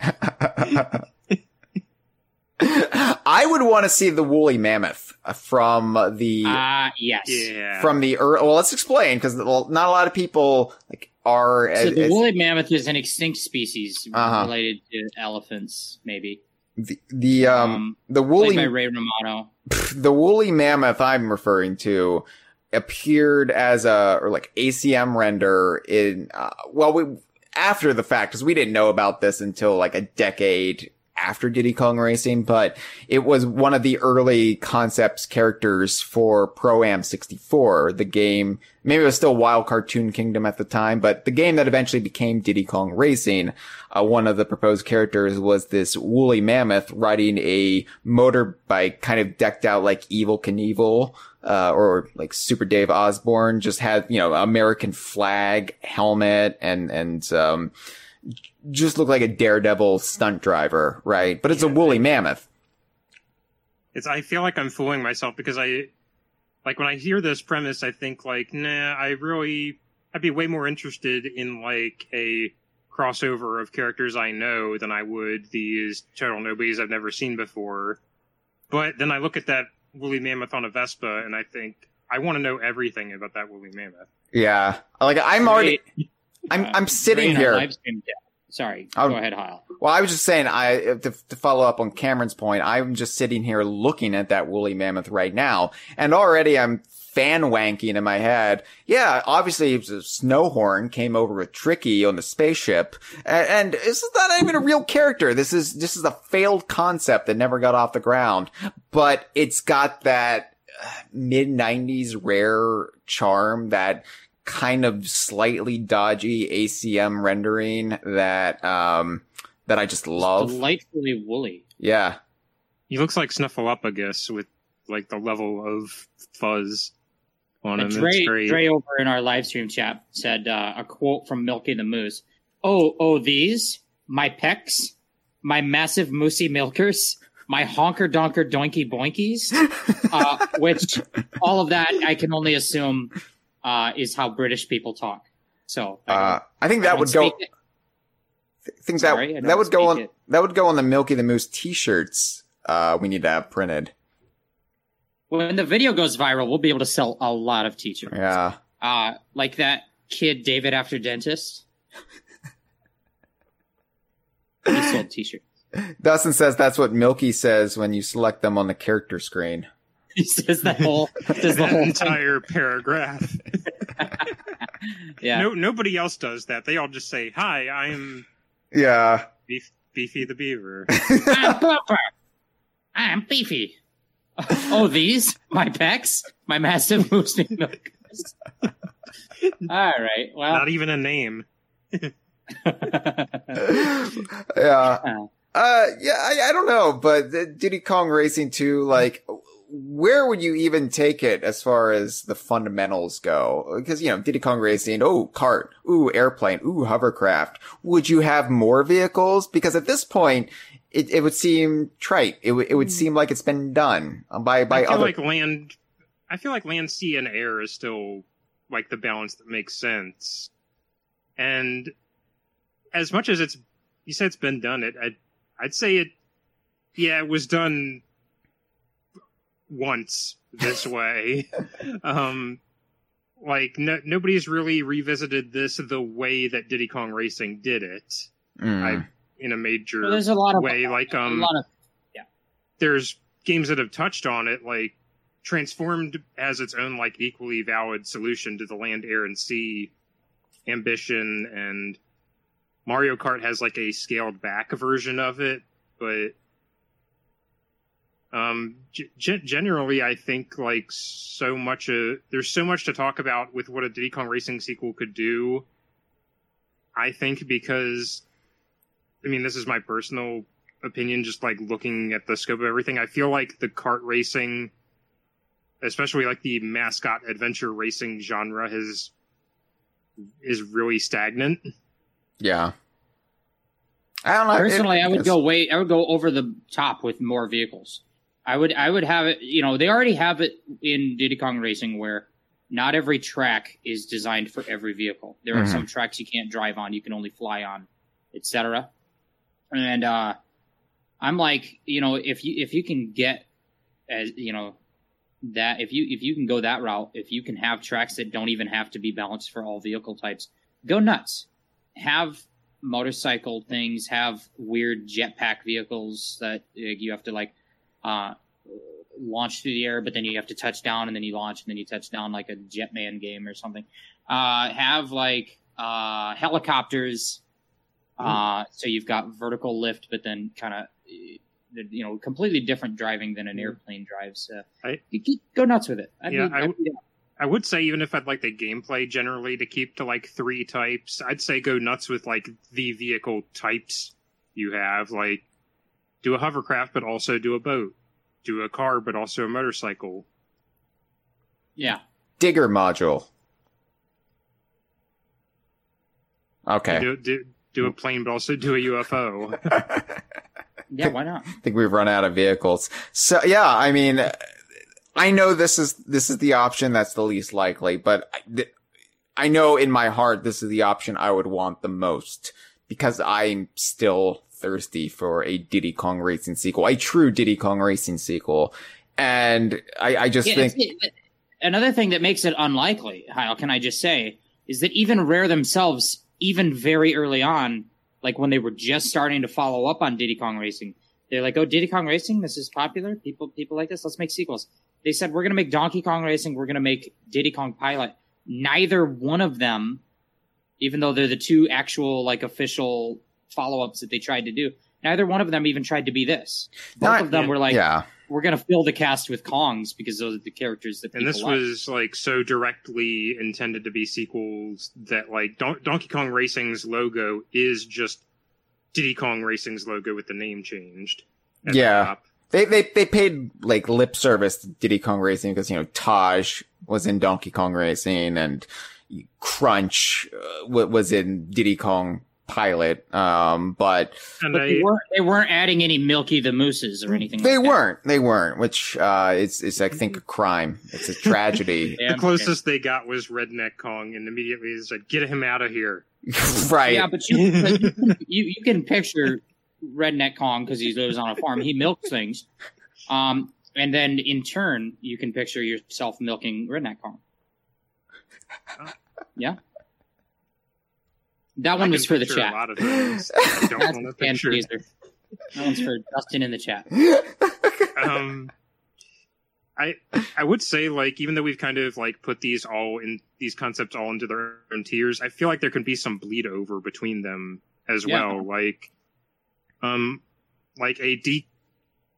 I would want to see the woolly mammoth from the Ah, yes. Yeah. from the ear well let's explain because well, not a lot of people like are So as, the as- woolly mammoth is an extinct species Uh-huh. related to elephants, maybe. the, the um, Um, the woolly by Ray Romano. the woolly mammoth I'm referring to appeared as a or like ACM render in uh, well we after the fact because we didn't know about this until like a decade after Diddy Kong Racing, but it was one of the early concepts characters for Pro Am 64, the game. Maybe it was still Wild Cartoon Kingdom at the time, but the game that eventually became Diddy Kong Racing. Uh, one of the proposed characters was this woolly mammoth riding a motorbike kind of decked out like Evel Knievel, uh, or like Super Dave Osborne, just had, you know, American flag helmet and, and, um, just look like a daredevil stunt driver, right? But it's a woolly mammoth. It's I feel like I'm fooling myself because I like when I hear this premise, I think like, nah, I really I'd be way more interested in like a crossover of characters I know than I would these total nobodies I've never seen before. But then I look at that woolly mammoth on a Vespa and I think I want to know everything about that woolly mammoth. Yeah. Like I'm already, I'm, Uh, I'm sitting Ray in our here. Live stream chat. Sorry, I'll- go um, ahead, Hyle. Well, I was just saying, I to, to follow up on Cameron's point, I'm just sitting here looking at that woolly mammoth right now, and already I'm fan wanking in my head. Yeah, obviously, it was a Snowhorn came over with Tricky on the spaceship, and, and this is not even a real character. This is this is a failed concept that never got off the ground, but it's got that uh, mid '90s rare charm that kind of slightly dodgy ACM rendering that um that I just love. Delightfully woolly. Yeah. He looks like Snuffleupagus with like the level of fuzz on him. Dre, it's great. Dre over in our live stream chat said uh, a quote from Milky the Moose. Oh, oh, these my pecs, my massive moosey milkers, my honker donker doinky boinkies, uh, which all of that I can only assume uh, is how British people talk. So I Uh I think that don't would go speak it. I think Sorry, that that would go on it. that would go on the Milky the Moose t-shirts uh we need to have printed. When the video goes viral, we'll be able to sell a lot of t-shirts. Yeah. Uh, like that kid David after dentist. he sold t-shirts. Dustin says that's what Milky says when you select them on the character screen. He says the whole says the that whole thing. entire paragraph. Yeah. No, nobody else does that. They all just say, "Hi, I'm Yeah. Beef, Beefy the Beaver." I'm Pepper. I'm beefy. Oh, these my pecs, my massive moose milkers. All right. Well, Not even a name. yeah. Uh, yeah, I, I don't know, but the Diddy Kong Racing 2, like, where would you even take it as far as the fundamentals go? Because, you know, Diddy Kong Racing, oh, cart, ooh, airplane, ooh, hovercraft. Would you have more vehicles? Because at this point, it, it would seem trite. It, would it would hmm. seem like it's been done by, by I feel other. like land. I feel like land, sea, and air is still like the balance that makes sense. And as much as it's, you said it's been done. It, I'd, I'd say it. Yeah, it was done once this way. um, like no, nobody's really revisited this the way that Diddy Kong Racing did it. Mm. I in a major So there's a lot of way. Like um, a lot of there's games that have touched on it, like Transformed as its own like equally valid solution to the land, air, and sea ambition, and Mario Kart has like a scaled back version of it, but um, g- generally, I think like so much. Uh, there's so much to talk about with what a Diddy Kong Racing sequel could do. I think because, I mean, this is my personal opinion. Just like looking at the scope of everything, I feel like the kart racing, especially like the mascot adventure racing genre, has is really stagnant. Yeah. I don't know. Personally, It- I would go way. I would go over the top with more vehicles. I would. I would have it. You know, they already have it in Diddy Kong Racing where not every track is designed for every vehicle. There are Mhm. some tracks you can't drive on; you can only fly on, etc. And uh, I'm like, you know, if you if you can get as you know that if you if you can go that route, if you can have tracks that don't even have to be balanced for all vehicle types, go nuts. Have motorcycle things, have weird jetpack vehicles that uh, you have to like uh, launch through the air, but then you have to touch down and then you launch and then you touch down like a Jetman game or something. Uh, have like uh, helicopters. Uh, so you've got vertical lift, but then kind of you know completely different driving than an airplane drives. Uh, I- you keep, go nuts with it. I'd Yeah, be- I w- be- I would say even if I'd like the gameplay generally to keep to like three types, I'd say go nuts with like the vehicle types you have. Like do a hovercraft, but also do a boat. Do a car, but also a motorcycle. yeah. Digger module. Okay. Do, do do a plane, but also do a UFO. Yeah, why not? I think we've run out of vehicles. So yeah, I mean, I know this is this is the option that's the least likely, but I, th- I know in my heart this is the option I would want the most because I'm still thirsty for a Diddy Kong Racing sequel, a true Diddy Kong Racing sequel, and I, I just Yeah, think it- another thing that makes it unlikely, Hyle, can I just say, is that even Rare themselves, even very early on, like when they were just starting to follow up on Diddy Kong Racing, they're like, "Oh, Diddy Kong Racing, this is popular. People, people like this. Let's make sequels." They said, "We're going to make Donkey Kong Racing. We're going to make Diddy Kong Pilot." Neither one of them, even though they're the two actual like official follow-ups that they tried to do, neither one of them even tried to be this. Both Not- of them were like, yeah, we're gonna fill the cast with Kongs because those are the characters that and people this like. was like so directly intended to be sequels that like Don- Donkey Kong Racing's logo is just Diddy Kong Racing's logo with the name changed. at the Yeah. they they they paid like lip service to Diddy Kong Racing because you know Taj was in Donkey Kong Racing and Crunch uh, was in Diddy Kong Pilot, um, but And but I, they weren't they weren't adding any Milky the Mooses or anything. They like weren't. They weren't. Which uh, it's is I think a crime. It's a tragedy. Yeah, the closest they got was Redneck Kong, and immediately they said, "Get him out of here." right. Yeah, but you but you you can picture Redneck Kong because he lives on a farm. He milks things, um, and then in turn you can picture yourself milking Redneck Kong. Yeah, that one was for the chat. A lot of things. I don't That's want to the fan picture. teaser. That one's for Dustin in the chat. um i i would say like even though we've kind of like put these all in these concepts all into their own tiers i feel like there can be some bleed over between them as Yeah. well like um like a d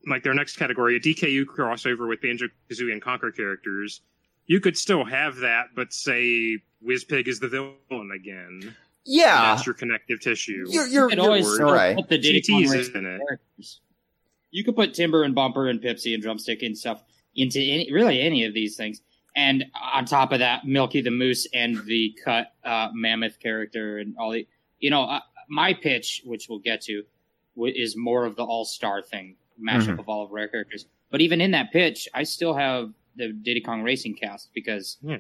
like their next category a dku crossover with banjo kazooie and Conker characters you could still have that but say Wizpig is the villain again and yeah. that's your connective tissue You're you're, You could you're always right. put the Diddy GTs Racing in it. characters. You could put Timber and Bumper and Pipsy and Drumstick and stuff into any, really any of these things. And on top of that, Milky the Moose and the cut uh, mammoth character and all the, you know, uh, my pitch, which we'll get to, w- is more of the all star thing, mashup Mhm. of all of rare characters. But even in that pitch, I still have the Diddy Kong Racing cast because Yeah.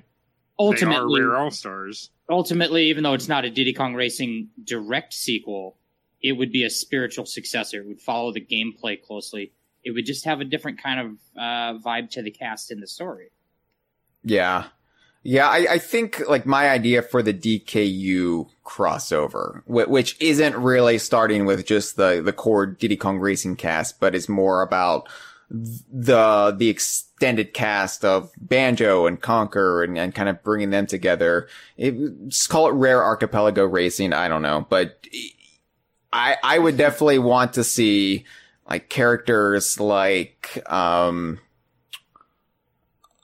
Ultimately, they are rare all stars. ultimately, even though it's not a Diddy Kong Racing direct sequel, it would be a spiritual successor. It would follow the gameplay closely. It would just have a different kind of uh, vibe to the cast in the story. Yeah. Yeah, I, I think like my idea for the DKU crossover, wh- which isn't really starting with just the, the core Diddy Kong Racing cast, but is more about the, the extended cast of Banjo and Conker and, and kind of bringing them together. It, just call it Rare Archipelago Racing. I don't know, but I, I would definitely want to see like characters like, um,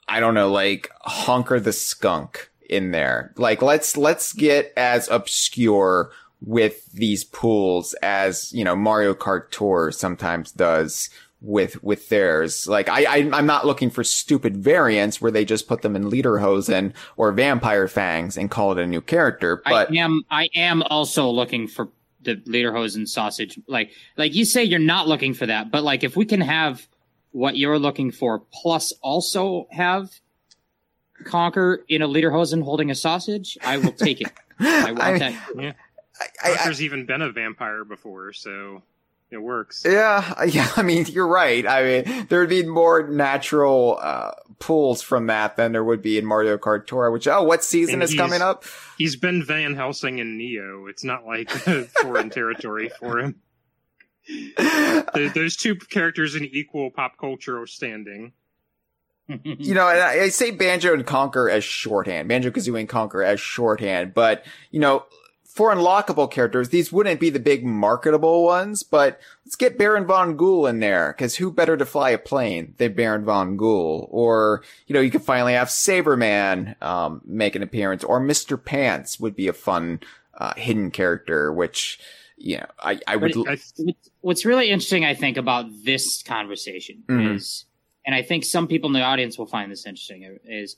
I don't know, like Honker the Skunk in there. Like let's let's get as obscure with these pools as, you know, Mario Kart Tour sometimes does with with theirs. Like I, I I'm not looking for stupid variants where they just put them in Lederhosen mm-hmm. or Vampire Fangs and call it a new character. But I am I am also looking for the Lederhosen sausage. Like like you say, you're not looking for that, but like if we can have what you're looking for, plus also have Conker in a Lederhosen holding a sausage, I will take it. I want I- that. I, I, Conker's even been a vampire before, so it works. Yeah, yeah. I mean, you're right. I mean, there would be more natural uh, pulls from that than there would be in Mario Kart Tour. Which, oh, what season And is coming up? He's been Van Helsing and Neo. It's not like foreign territory for him. There- There's two characters in equal pop culture standing. you know, and I, I say Banjo and Conker as shorthand, Banjo Kazooie and Conker as shorthand, but you know, for unlockable characters, these wouldn't be the big marketable ones. But let's get Baron von Ghoul in there, because who better to fly a plane than Baron von Ghoul? Or you know, you could finally have Sabreman um, make an appearance, or Mister Pants would be a fun uh, hidden character, which you know, I I would. I, What's- really interesting, I think, about this conversation Mhm. is, and I think some people in the audience will find this interesting, is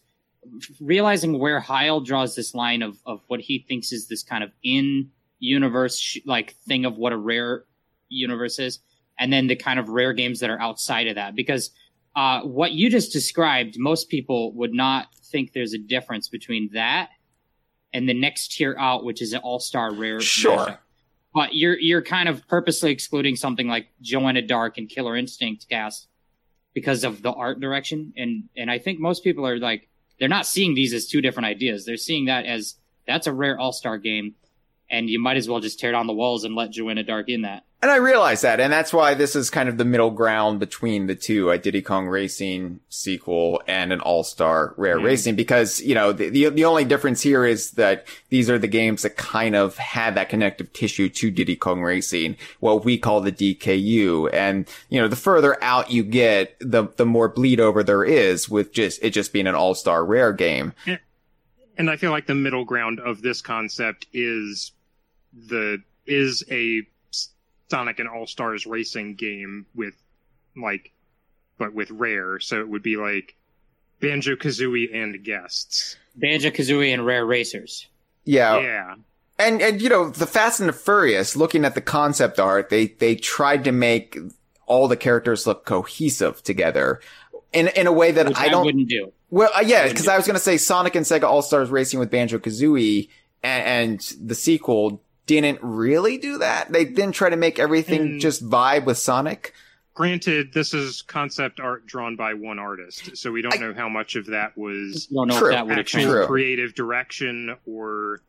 realizing where Hyle draws this line of, of what he thinks is this kind of in universe sh- like thing of what a rare universe is, and then the kind of rare games that are outside of that. Because uh, what you just described, most people would not think there's a difference between that and the next tier out, which is an all star rare. Sure. but you're you're kind of purposely excluding something like Joanna Dark and Killer Instinct cast because of the art direction and and I think most people are like they're not seeing these as two different ideas. They're seeing that as that's a rare all-star game and you might as well just tear down the walls and let Joanna Dark in that. And I realize that, and that's why this is kind of the middle ground between the two, a Diddy Kong Racing sequel and an All-Star Rare Mhm. Racing, because, you know, the, the, the only difference here is that these are the games that kind of had that connective tissue to Diddy Kong Racing, what we call the DKU. And, you know, the further out you get, the, the more bleed over there is with just, it just being an All-Star Rare game. and I feel like the middle ground of this concept is the is a Sonic and All Stars racing game with like, but with rare. So it would be like Banjo Kazooie and guests. Banjo Kazooie and Rare Racers. Yeah. yeah, And and you know, the Fast and the Furious, looking at the concept art, they they tried to make all the characters look cohesive together in in a way that Which I I, don't. wouldn't do. well, uh, yeah, because do. I was gonna say Sonic and Sega All Stars Racing with Banjo Kazooie and, and the sequel didn't really do that. They didn't try to make everything Mm. just vibe with Sonic. granted, this is concept art drawn by one artist, so we don't I- know how much of that was Don't know True. if that would actual. True. creative direction or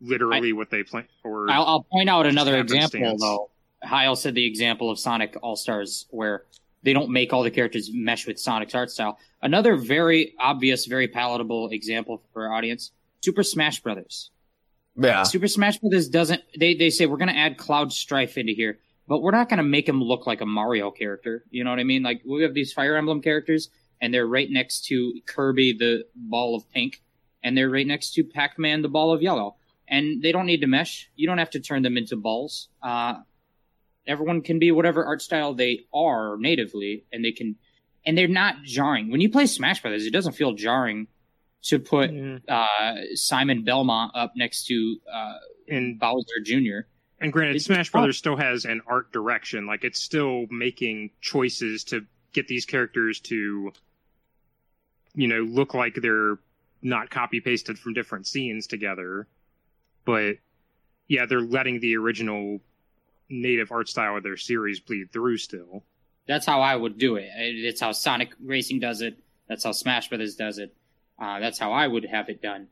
literally what they plan. Or I'll, I'll point out another example though. Hyle said the example of Sonic All Stars where they don't make all the characters mesh with Sonic's art style. Another very obvious, very palatable example for our audience: Super Smash Brothers. Yeah. Super Smash Brothers doesn't. They they say we're to add Cloud Strife into here, but we're not to make him look like a Mario character. You know what I mean? Like we have these Fire Emblem characters, and they're right next to Kirby, the ball of pink, and they're right next to Pac Man, the ball of yellow. And they don't need to mesh. You don't have to turn them into balls. Uh, everyone can be whatever art style they are natively, and they can. and they're not jarring. When you play Smash Brothers, it doesn't feel jarring to put Mm. uh, Simon Belmont up next to uh, And Bowser Jr. and granted, It's Smash. Brothers still has an art direction. Like it's still making choices to get these characters to, you know, look like they're not copy pasted from different scenes together. But yeah, they're letting the original native art style of their series bleed through still. That's how I would do it. It's how Sonic Racing does it. That's how Smash Brothers does it. Uh, that's how I would have it done.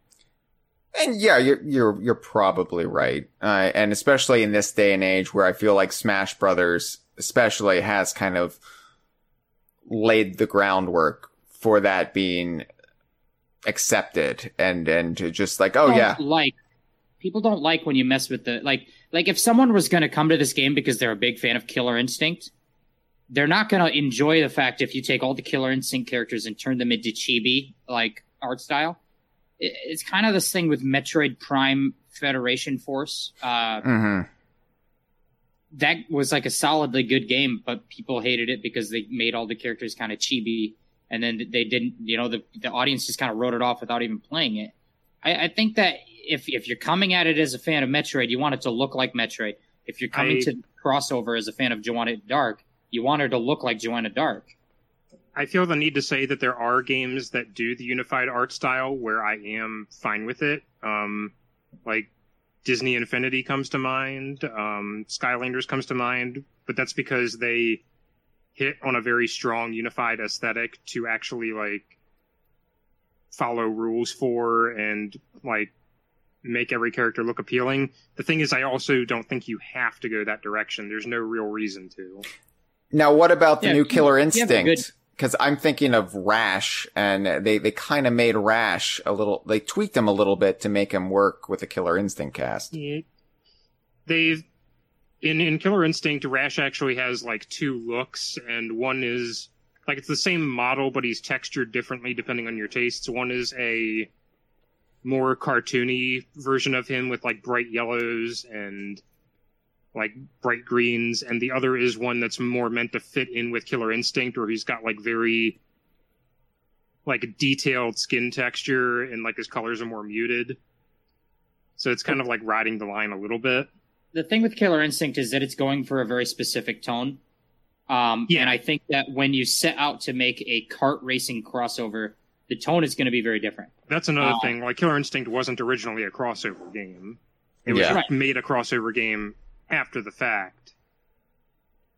And yeah, you're you're you're probably right, uh, and especially in this day and age where I feel like Smash Brothers, especially, has kind of laid the groundwork for that being accepted and and to just like, oh yeah, like people don't like when you mess with the like like if someone was going to come to this game because they're a big fan of Killer Instinct, they're not going to enjoy the fact if you take all the Killer Instinct characters and turn them into chibi like art style. It, it's kind of this thing with Metroid Prime Federation Force. Uh, hmm that was like a solidly good game, but people hated it because they made all the characters kind of chibi, and then they didn't. You know, the the audience just kind of wrote it off without even playing it. I, I think that if if you're coming at it as a fan of Metroid, you want it to look like Metroid. If you're coming I- to crossover as a fan of Joanna Dark, you want her to look like Joanna Dark. I feel the need to say that there are games that do the unified art style where I am fine with it. Um, like Disney Infinity comes to mind, um, Skylanders comes to mind, but that's because they hit on a very strong unified aesthetic to actually like follow rules for and like make every character look appealing. The thing is, I also don't think you have to go that direction. There's no real reason to. Now, what about the Yeah, new Killer if you good- Instinct? Because I'm thinking of Rash, and they they kind of made Rash a little. They tweaked him a little bit to make him work with the Killer Instinct cast. Yeah. They've in in Killer Instinct, Rash actually has like two looks, and one is like it's the same model, but he's textured differently depending on your tastes. One is a more cartoony version of him with like bright yellows and like bright greens, and the other is one that's more meant to fit in with Killer Instinct, where he's got like very like detailed skin texture and like his colors are more muted. So it's kind of like riding the line a little bit. the thing with Killer Instinct is that it's going for a very specific tone. Um, Yeah. And I think that when you set out to make a kart racing crossover, the tone is going to be very different. That's another Uh, thing. Like Killer Instinct wasn't originally a crossover game. It was Yeah. made a crossover game after the fact.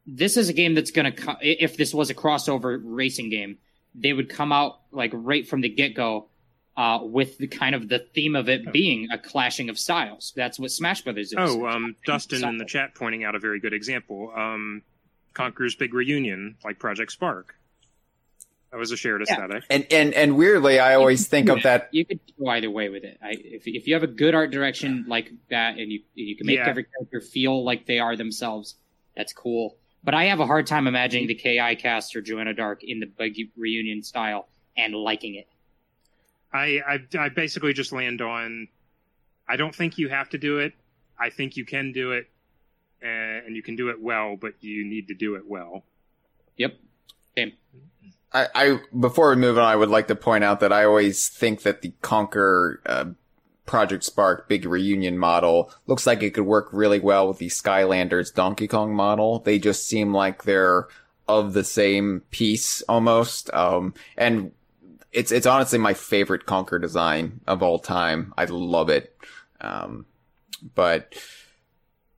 This is a game that's going to, co- if this was a crossover racing game, they would come out like right from the get go uh, with the kind of the theme of it being a clashing of styles. That's what Smash Brothers is. Oh, um, Dustin in the chat pointing out a very good example. Um, Conker's Big Reunion, like Project Spark. That was a shared Yeah. aesthetic. And and and weirdly, I always think of that. You could go either way with it. I, if if you have a good art direction like that, and you you can make Yeah. every character feel like they are themselves, that's cool. But I have a hard time imagining the Ki cast or Joanna Dark in the big reunion style and liking it. I, I I basically just land on. I don't think you have to do it. I think you can do it, uh, and you can do it well, but you need to do it well. Yep. Same. I, I before we move on, I would like to point out that I always think that the Conker uh, Project Spark big reunion model looks like it could work really well with the Skylanders Donkey Kong model. They just seem like they're of the same piece almost. Um, and it's it's honestly my favorite Conker design of all time. I love it. Um, but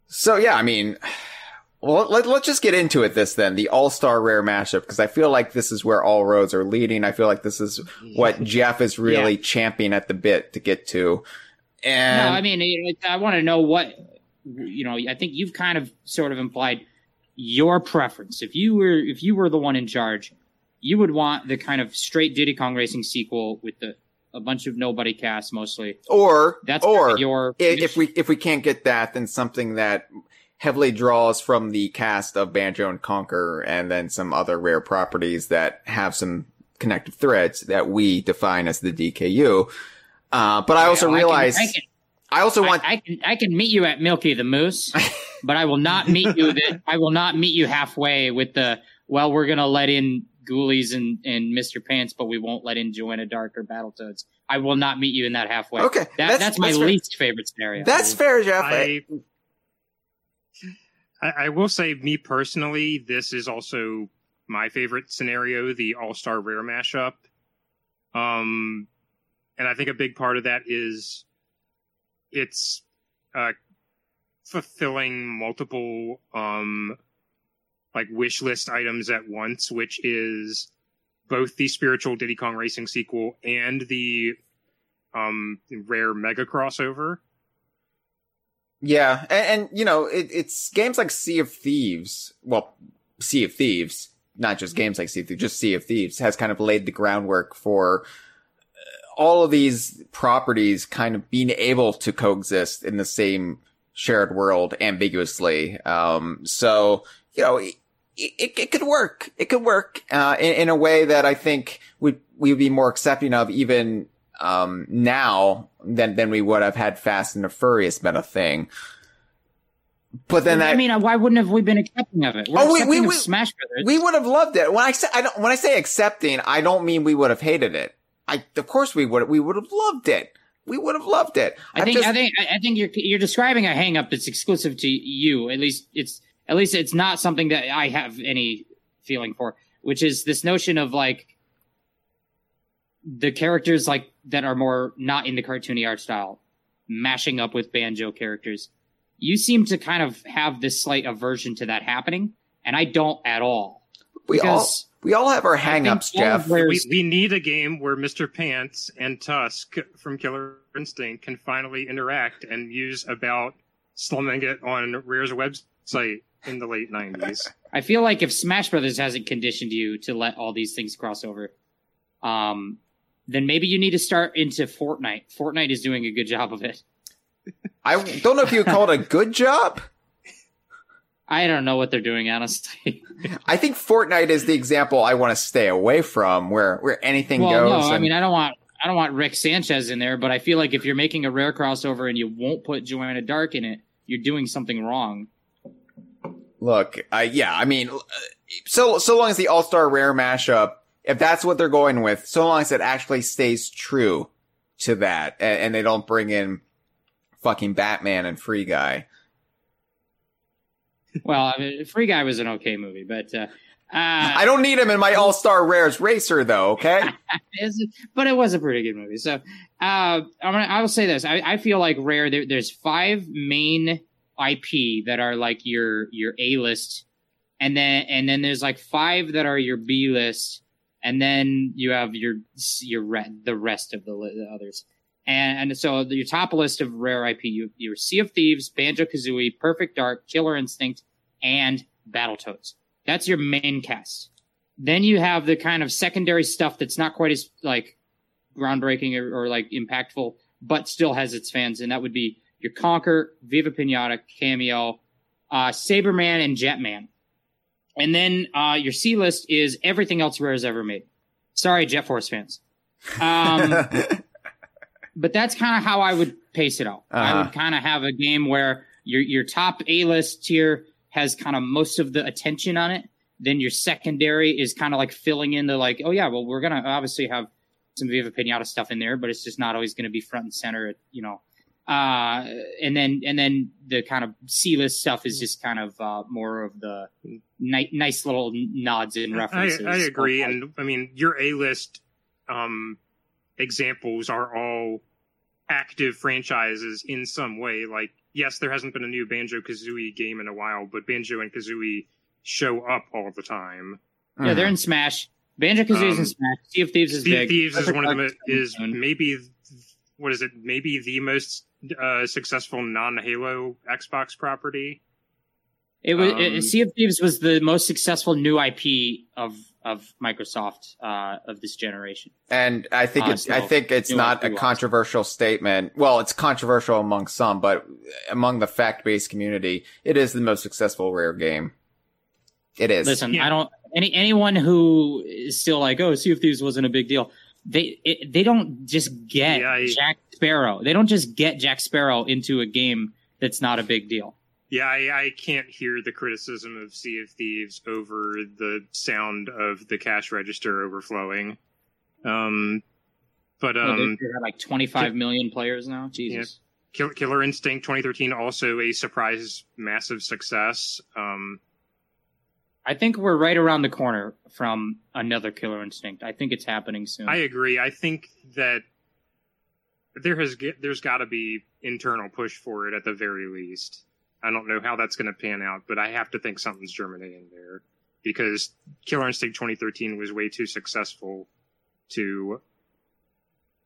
so yeah, I mean. Well, let, let's just get into it this then, the all-star rare mashup, because I feel like this is where all roads are leading. I feel like this is what Jeff is really champing at the bit to get to. And no, I mean, it- I want to know what you know. I think you've kind of sort of implied your preference. If you were if you were the one in charge, you would want the kind of straight Diddy Kong Racing sequel with the a bunch of nobody cast mostly. or That's or your if we if we can't get that, then something that heavily draws from the cast of Banjo and Conker, and then some other rare properties that have some connective threads that we define as the DKU. Uh, but I also I can- realize I can, I also want I can I can meet you at Milky the Moose, but I will not meet you. That I will not meet you halfway with the. Well, we're gonna let in Ghoulies and, and Mr. Pants, but we won't let in Joanna Dark or Battletoads. I will not meet you in that halfway. Okay, That, that's- that's, my that's least favorite scenario. That's fair, Jeff. I, I I will say, me personally, this is also my favorite scenario, the All Star Rare mashup. Um, and I think a big part of that is it's uh, fulfilling multiple um, like wish list items at once, which is both the spiritual Diddy Kong Racing sequel and the um, rare mega crossover. Yeah, and, and you know, it, it's games like Sea of Thieves. Well, Sea of Thieves, not just games like Sea of Thieves, just Sea of Thieves has kind of laid the groundwork for uh, all of these properties kind of being able to coexist in the same shared world ambiguously. Um, so you know, it, it, it could work. It could work uh, in, in a way that I think we we would be more accepting of even um, now than than we would have had Fast and the Furious been a thing. But then I that, mean, why wouldn't have we been accepting of it? We're Oh, we- we- we- Smash Brothers. we would have loved it. When I say I don't, when I say accepting, I don't mean we would have hated it. I of course we would we would have loved it. We would have loved it. I I'm think just- I think I I think you're you're describing a hang up that's exclusive to you. At least it's at least it's not something that I have any feeling for, which is this notion of like the characters like that are more not in the cartoony art style mashing up with banjo characters. You seem to kind of have this slight aversion to that happening, and I don't at all. we all because we all have our I think hangups, Jeff. we, we need a game where Mr. Pants and Tusk from Killer Instinct can finally interact and use about slumming it on Rare's website in the late 90s. I feel like if Smash Brothers hasn't conditioned you to let all these things cross over, um, then maybe you need to start into Fortnite. Fortnite is doing a good job of it. I don't know if you would call it a good job. I don't know what they're doing, honestly. I think Fortnite is the example I want to stay away from, where where anything well, goes. no, I mean, I don't want I don't want Rick Sanchez in there, but I feel like if you're making a rare crossover and you won't put Joanna Dark in it, you're doing something wrong. Look, uh, yeah, I mean, so so long as the All Star Rare mashup, if that's what they're going with, so long as it actually stays true to that, and, and they don't bring in fucking Batman and Free Guy. Well, I mean, Free Guy was an okay movie, but uh, uh, I don't need him in my All Star Rares racer, though. Okay, but it was a pretty good movie. So uh, I'm gonna, I will say this: I, I feel like Rare. There, there's five main IP that are like your your A list, and then and then there's like five that are your B list, and then you have your your re- the rest of the, li- the others. And, and so your top list of rare IP, you your Sea of Thieves, Banjo Kazooie, Perfect Dark, Killer Instinct, and Battletoads. That's your main cast. Then you have the kind of secondary stuff that's not quite as like groundbreaking or, or like impactful, but still has its fans, and that would be your Conker, Viva Pinata, Kameo, uh, Sabreman, and Jetman. And then uh, your C list is everything else Rare has ever made. Sorry, Jet Force fans. Um, but that's kind of how I would pace it out. I Uh-huh. would kind of have a game where your your top A list tier has kind of most of the attention on it. Then your secondary is kind of like filling in the like, oh yeah, well we're gonna obviously have some Viva Pinata stuff in there, but it's just not always going to be front and center, At, you know. Uh, and then and then the kind of C list stuff is just kind of uh, more of the ni- nice little nods and I, references. I agree, Like, and I mean your A list um, examples are all active franchises in some way. Like, yes, there hasn't been a new Banjo Kazooie game in a while, but Banjo and Kazooie show up all the time. yeah, they're in Smash. Banjo Kazooie is in Um, Smash. Sea of Thieves is Sea of big. Thieves is one of them. Is maybe what is it? Maybe the most uh, successful non-Halo Xbox property. It was Um, it, Sea of Thieves was the most successful new IP of of Microsoft uh, of this generation. And I think Uh, it's so, I think it's you know, not a you watch. controversial statement. Well, it's controversial among some, but among the fact-based community, it is the most successful rare game. It is. Listen, Yeah. I don't any anyone who is still like, oh, Sea of Thieves wasn't a big deal. They it, they don't just get Yeah, I- Jack Sparrow. They don't just get Jack Sparrow into a game that's not a big deal. Yeah, I, I can't hear the criticism of Sea of Thieves over the sound of the cash register overflowing. Um, but Oh, um, they have like 25 million players now. Jesus. Kill- Killer Instinct 2013 also a surprise massive success. Um, I think we're right around the corner from another Killer Instinct. I think it's happening soon. I agree. I think that there has there's got to be internal push for it at the very least. I don't know how that's going to pan out, but I have to think something's germinating there because Killer Instinct 2013 was way too successful to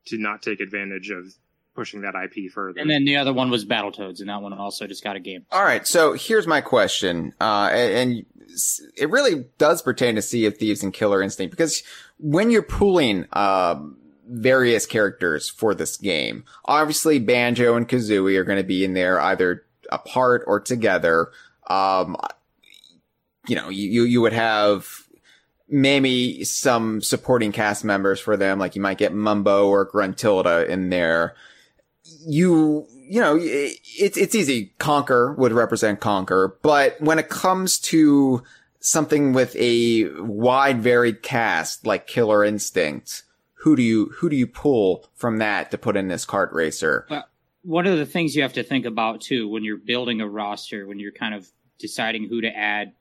to not take advantage of pushing that IP further. and then the other one was Battletoads, and that one also just got a game. All right, so here's my question, uh, and, and it really does pertain to Sea of Thieves and Killer Instinct because when you're pooling um, various characters for this game, obviously Banjo and Kazooie are going to be in there either apart or together. Um, you know, you you would have maybe some supporting cast members for them, like you might get Mumbo or Gruntilda in there you you know it's it's easy Conker would represent Conker but when it comes to something with a wide varied cast like killer instinct who do you who do you pull from that to put in this kart racer Well, One of the things you have to think about too when you're building a roster, when you're kind of deciding who to add,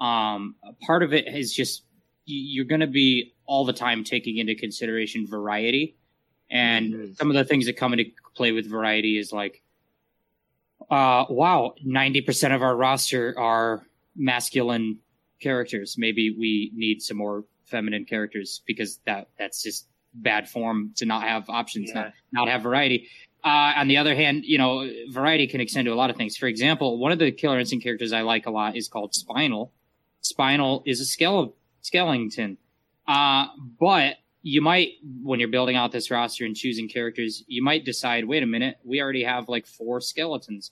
um, part of it is just you- you're going to be all the time taking into consideration variety. And Mhm. some of the things that come into play with variety is like, uh, wow, 90% of our roster are masculine characters. Maybe we need some more feminine characters because that that's just bad form to not have options, Yeah. not, not have variety. Uh, on the other hand, you know, variety can extend to a lot of things. For example, one of the Killer Instinct characters I like a lot is called Spinal. Spinal is a skele- skeleton. Uh, but you might, when you're building out this roster and choosing characters, you might decide, wait a minute, we already have like four skeletons.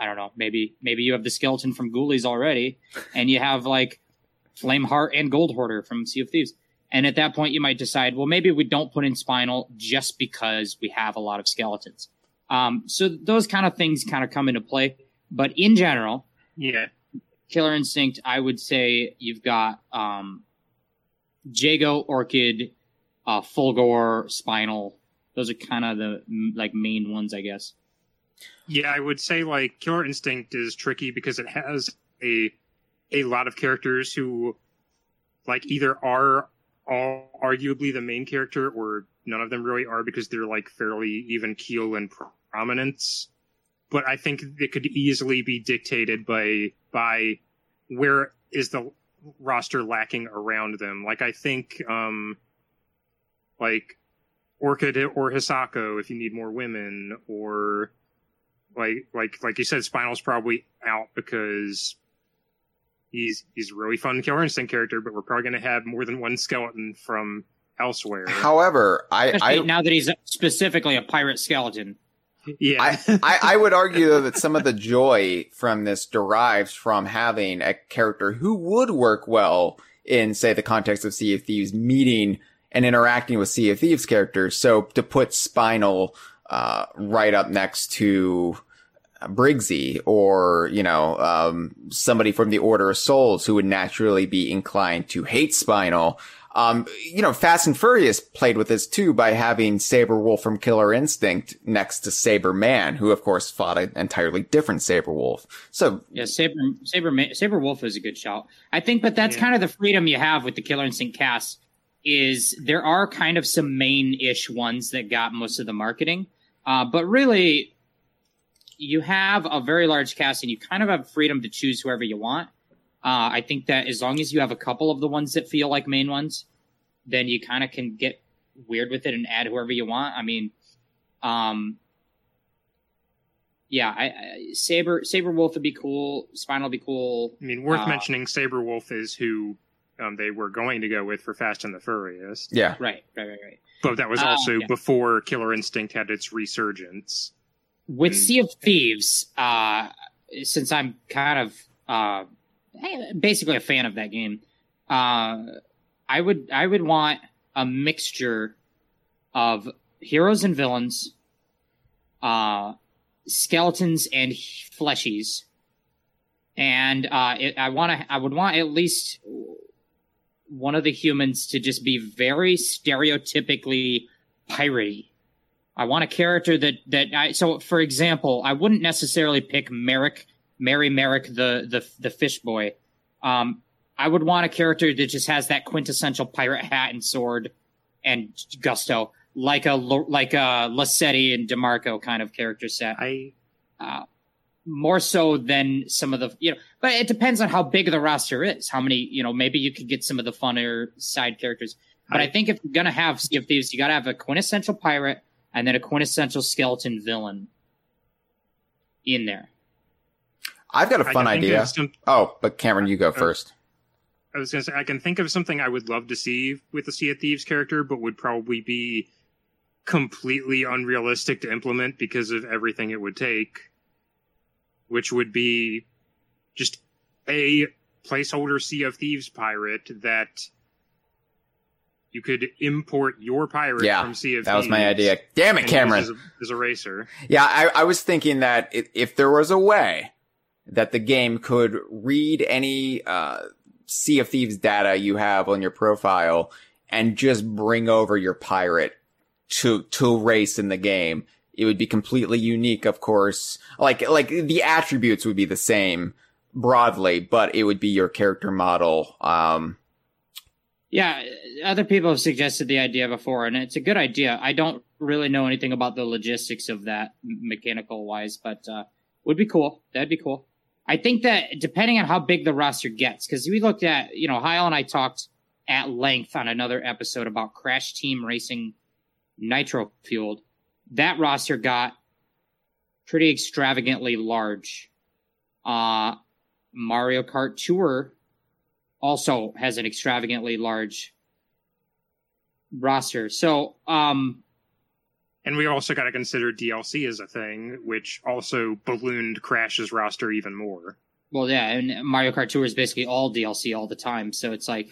I don't know. Maybe, maybe you have the skeleton from Ghoulies already, and you have like Flameheart and Gold Hoarder from Sea of Thieves. And at that point, you might decide, well, maybe we don't put in Spinal just because we have a lot of skeletons. Um, so those kind of things kind of come into play. But in general, yeah, Killer Instinct, I would say you've got um, Jago, Orchid, uh, Fulgore, Spinal. Those are kind of the like main ones, I guess. Yeah, I would say like Killer Instinct is tricky because it has a a lot of characters who like either are all arguably the main character or none of them really are because they're like fairly even keel in prominence. But I think it could easily be dictated by by where is the roster lacking around them. Like I think um like Orchid or Hisako if you need more women or like like like you said, Spinal's probably out because he's he's a really fun Killer Instinct character, but we're probably going to have more than one skeleton from elsewhere. however i i now that he's specifically a pirate skeleton. yeah, I, I, I would argue though that some of the joy from this derives from having a character who would work well in, say, the context of Sea of Thieves, meeting and interacting with Sea of Thieves characters. So to put Spinal uh, right up next to Briggsy or, you know, um, somebody from the Order of Souls who would naturally be inclined to hate Spinal. Um, you know, Fast and Furious played with this too by having Sabrewulf from Killer Instinct next to Sabreman, who of course fought an entirely different Sabrewulf. So Yeah, Saber Saber Ma- Sabrewulf is a good shout. I think, but that's Yeah. kind of the freedom you have with the Killer Instinct cast. Is there are kind of some main-ish ones that got most of the marketing, uh, but really, you have a very large cast and you kind of have freedom to choose whoever you want. Uh, I think that as long as you have a couple of the ones that feel like main ones, then you kind of can get weird with it and add whoever you want. I mean, um, yeah, I, I Saber Sabrewulf would be cool. Spinal would be cool. I mean, worth Uh, mentioning. Sabrewulf is who um, they were going to go with for Fast and the Furious, yeah, Right, right, right, right. but that was Ah, also yeah. before Killer Instinct had its resurgence. With Mm. Sea of Thieves, uh, since I'm kind of uh, basically a fan of that game, uh, I would I would want a mixture of heroes and villains, uh, skeletons and fleshies, and uh, it, I want to. I would want at least one of the humans to just be very stereotypically piratey. I want a character that that I. So, for example, I wouldn't necessarily pick Merrick, Mary Merrick, the the the fish boy. Um, I would want a character that just has that quintessential pirate hat and sword and gusto, like a like a Lassetti and Demarco kind of character set. I Uh, more so than some of the you know, but it depends on how big the roster is. How many you know? Maybe you could get some of the funner side characters. But I, I- think if you're gonna have Sea of Thieves, you got to have a quintessential pirate and then a quintessential skeleton villain in there. I've got a fun idea. some- Oh, but Cameron, you go oh. first. I was going to say I can think of something I would love to see with the Sea of Thieves character, but would probably be completely unrealistic to implement because of everything it would take. Which would be just a placeholder Sea of Thieves pirate that you could import your pirate Yeah, from Sea of Thieves. That was my idea. Damn it, Cameron. As a, as a racer. Yeah, I, I was thinking that if there was a way that the game could read any uh, Sea of Thieves data you have on your profile and just bring over your pirate to to race in the game, it would be completely unique. Of course, like like the attributes would be the same broadly, but it would be your character model. Um, Yeah, other people have suggested the idea before, and it's a good idea. I don't really know anything about the logistics of that mechanical wise, but uh, would be cool. That'd be cool. I think that depending on how big the roster gets, because we looked at, you know, Hyle and I talked at length on another episode about Crash Team Racing Nitro Fueled. That roster got pretty extravagantly large. Uh, Mario Kart Tour also has an extravagantly large roster. So, um, And we also got to consider DLC as a thing, which also ballooned Crash's roster even more. well, yeah, and Mario Kart Tour is basically all DLC all the time. So it's like,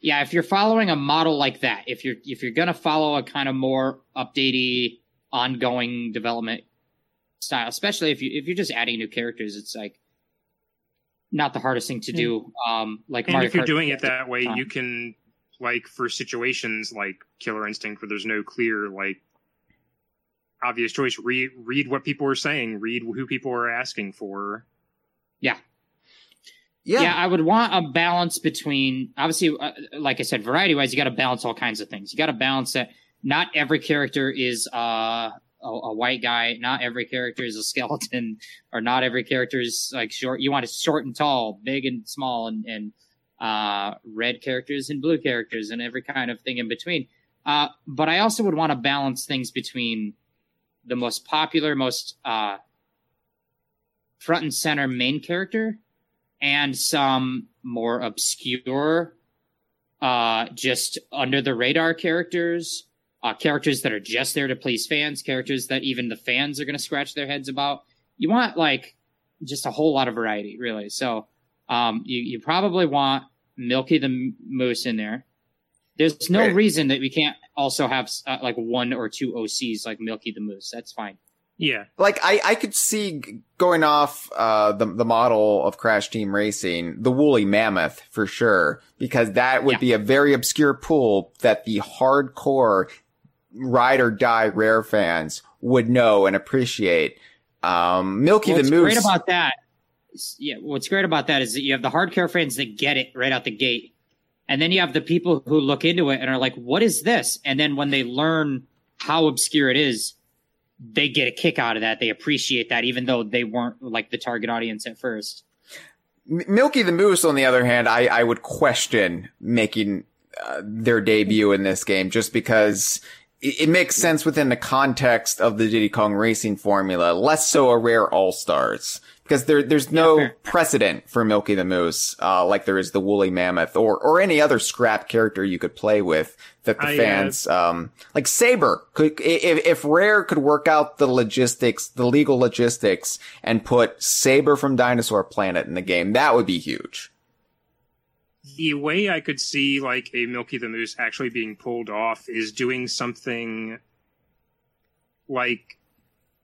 yeah, if you're following a model like that, if you're if you're gonna follow a kind of more updatey, ongoing development style, especially if you if you're just adding new characters, it's like not the hardest thing to do. Um, like And Mario if you're Kart doing it that way, time. you can like for situations like Killer Instinct where there's no clear like obvious choice, read read what people are saying, read who people are asking for. yeah. yeah, Yeah. I would want a balance between obviously, uh, like I said, variety wise, you got to balance all kinds of things. You got to balance that not every character is uh, a, a white guy, not every character is a skeleton, or not every character is like short. You want it short and tall, big and small, and and uh, red characters and blue characters, and every kind of thing in between. Uh, but I also would want to balance things between the most popular, most uh, front and center main character and some more obscure, uh, just under the radar characters, uh, characters that are just there to please fans, characters that even the fans are going to scratch their heads about. You want like just a whole lot of variety, really. So, um, you, you probably want Milky the Moose in there. There's no Right. reason that we can't also have uh, like one or two OCs like Milky the Moose. That's fine. Yeah. like I, I could see going off uh the the model of Crash Team Racing, the woolly mammoth for sure, because that would Yeah. be a very obscure pool that the hardcore ride or die rare fans would know and appreciate. Um, Milky What's the Moose. great about that, yeah, what's great about that is that you have the hardcore fans that get it right out the gate, and then you have the people who look into it and are like, "What is this?" And then when they learn how obscure it is, they get a kick out of that. They appreciate that, even though they weren't like the target audience at first. Milky the Moose, on the other hand, I, I would question making uh, their debut in this game just because it, it makes sense within the context of the Diddy Kong Racing formula, less so a rare All Stars. Because there, there's no fair. precedent for Milky the Moose, uh, like there is the Woolly Mammoth or, or any other scrap character you could play with that the I, uh, fans, um, like Sabre could, if, if Rare could work out the logistics, the legal logistics and put Sabre from Dinosaur Planet in the game, that would be huge. The way I could see like a Milky the Moose actually being pulled off is doing something like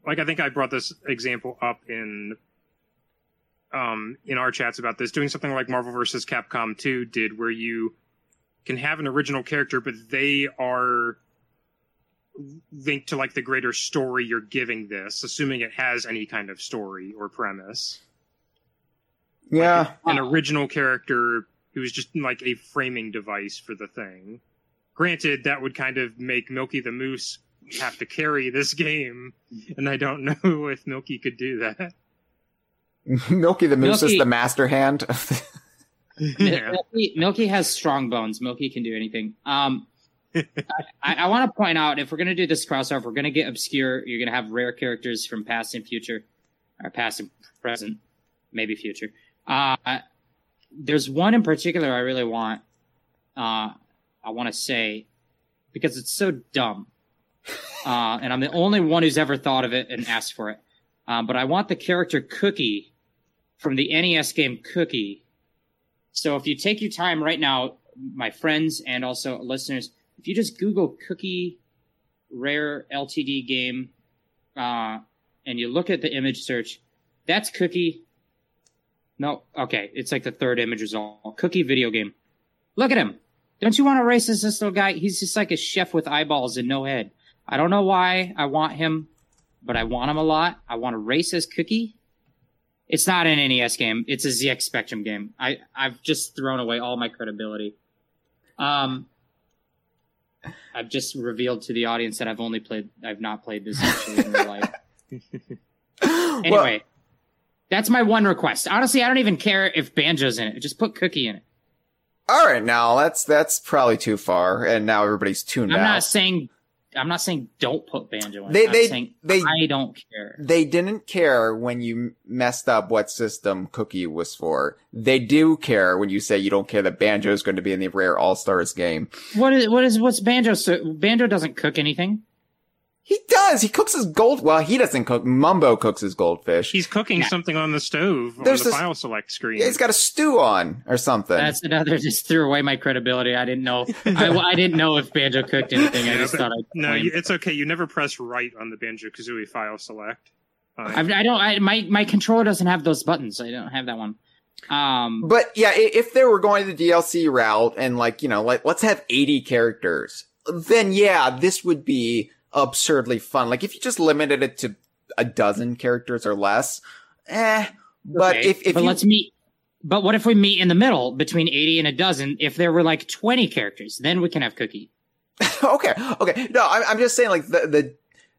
like I think I brought this example up in um, in our chats about this, doing something like Marvel vs. Capcom 2 did, where you can have an original character, but they are linked to like the greater story you're giving this, assuming it has any kind of story or premise. Yeah. An original character who's just like a framing device for the thing. Granted, that would kind of make Milky the Moose have to carry this game, and I don't know if Milky could do that. Milky the Moose Milky- is the master hand. Yeah. Milky, Milky has strong bones. Milky can do anything. Um, I, I want to point out if we're going to do this crossover, we're going to get obscure. You're going to have rare characters from past and future, or past and present, maybe future. Uh, there's one in particular I really want. Uh, I want to say because it's so dumb, uh, and I'm the only one who's ever thought of it and asked for it. Um, but I want the character Cookie from the NES game Cookie. So if you take your time right now, my friends and also listeners, if you just Google Cookie Rare LTD game, uh, and you look at the image search, that's Cookie. No, okay, it's like the third image result. Cookie video game. Look at him. Don't you want to race this little guy? He's just like a chef with eyeballs and no head. I don't know why I want him, but I want him a lot. I want to race as Cookie. It's not an NES game. It's a ZX Spectrum game. I I've just thrown away all my credibility. Um, I've just revealed to the audience that I've only played. I've not played this actually in real life. Anyway, that's my one request. Honestly, I don't even care if Banjo's in it. Just put Cookie in it. All right, now that's that's probably too far, and now everybody's tuned I'm out. not saying. I'm not saying don't put Banjo in. They- I'm they- saying they- I don't care. they didn't care when you messed up what system Cookie was for. They do care when you say you don't care that Banjo is going to be in the Rare All Stars game. What is what is what's Banjo? So, Banjo doesn't cook anything. He does. He cooks his gold. Well, he doesn't cook. Mumbo cooks his goldfish. He's cooking Yeah. something on the stove There's on the this- file select screen. Yeah, he's got a stew on or something. That's another. Just threw away my credibility. I didn't know. I, I didn't know if Banjo cooked anything. I just but- thought I'd no, claim. you, it's okay. You never press right on the Banjo Kazooie file select. Uh, I, I don't. I, my my controller doesn't have those buttons. I don't have that one. Um, But yeah, if they were going the DLC route and like, you know, like, let's have 80 characters, then yeah, this would be absurdly fun. Like if you just limited it to a dozen characters or less, eh. But okay, if, if but you, let's meet. But what if we meet in the middle between eighty and a dozen? If there were like twenty characters, then we can have Cookie. okay, okay. No, I'm, I'm just saying like the, the,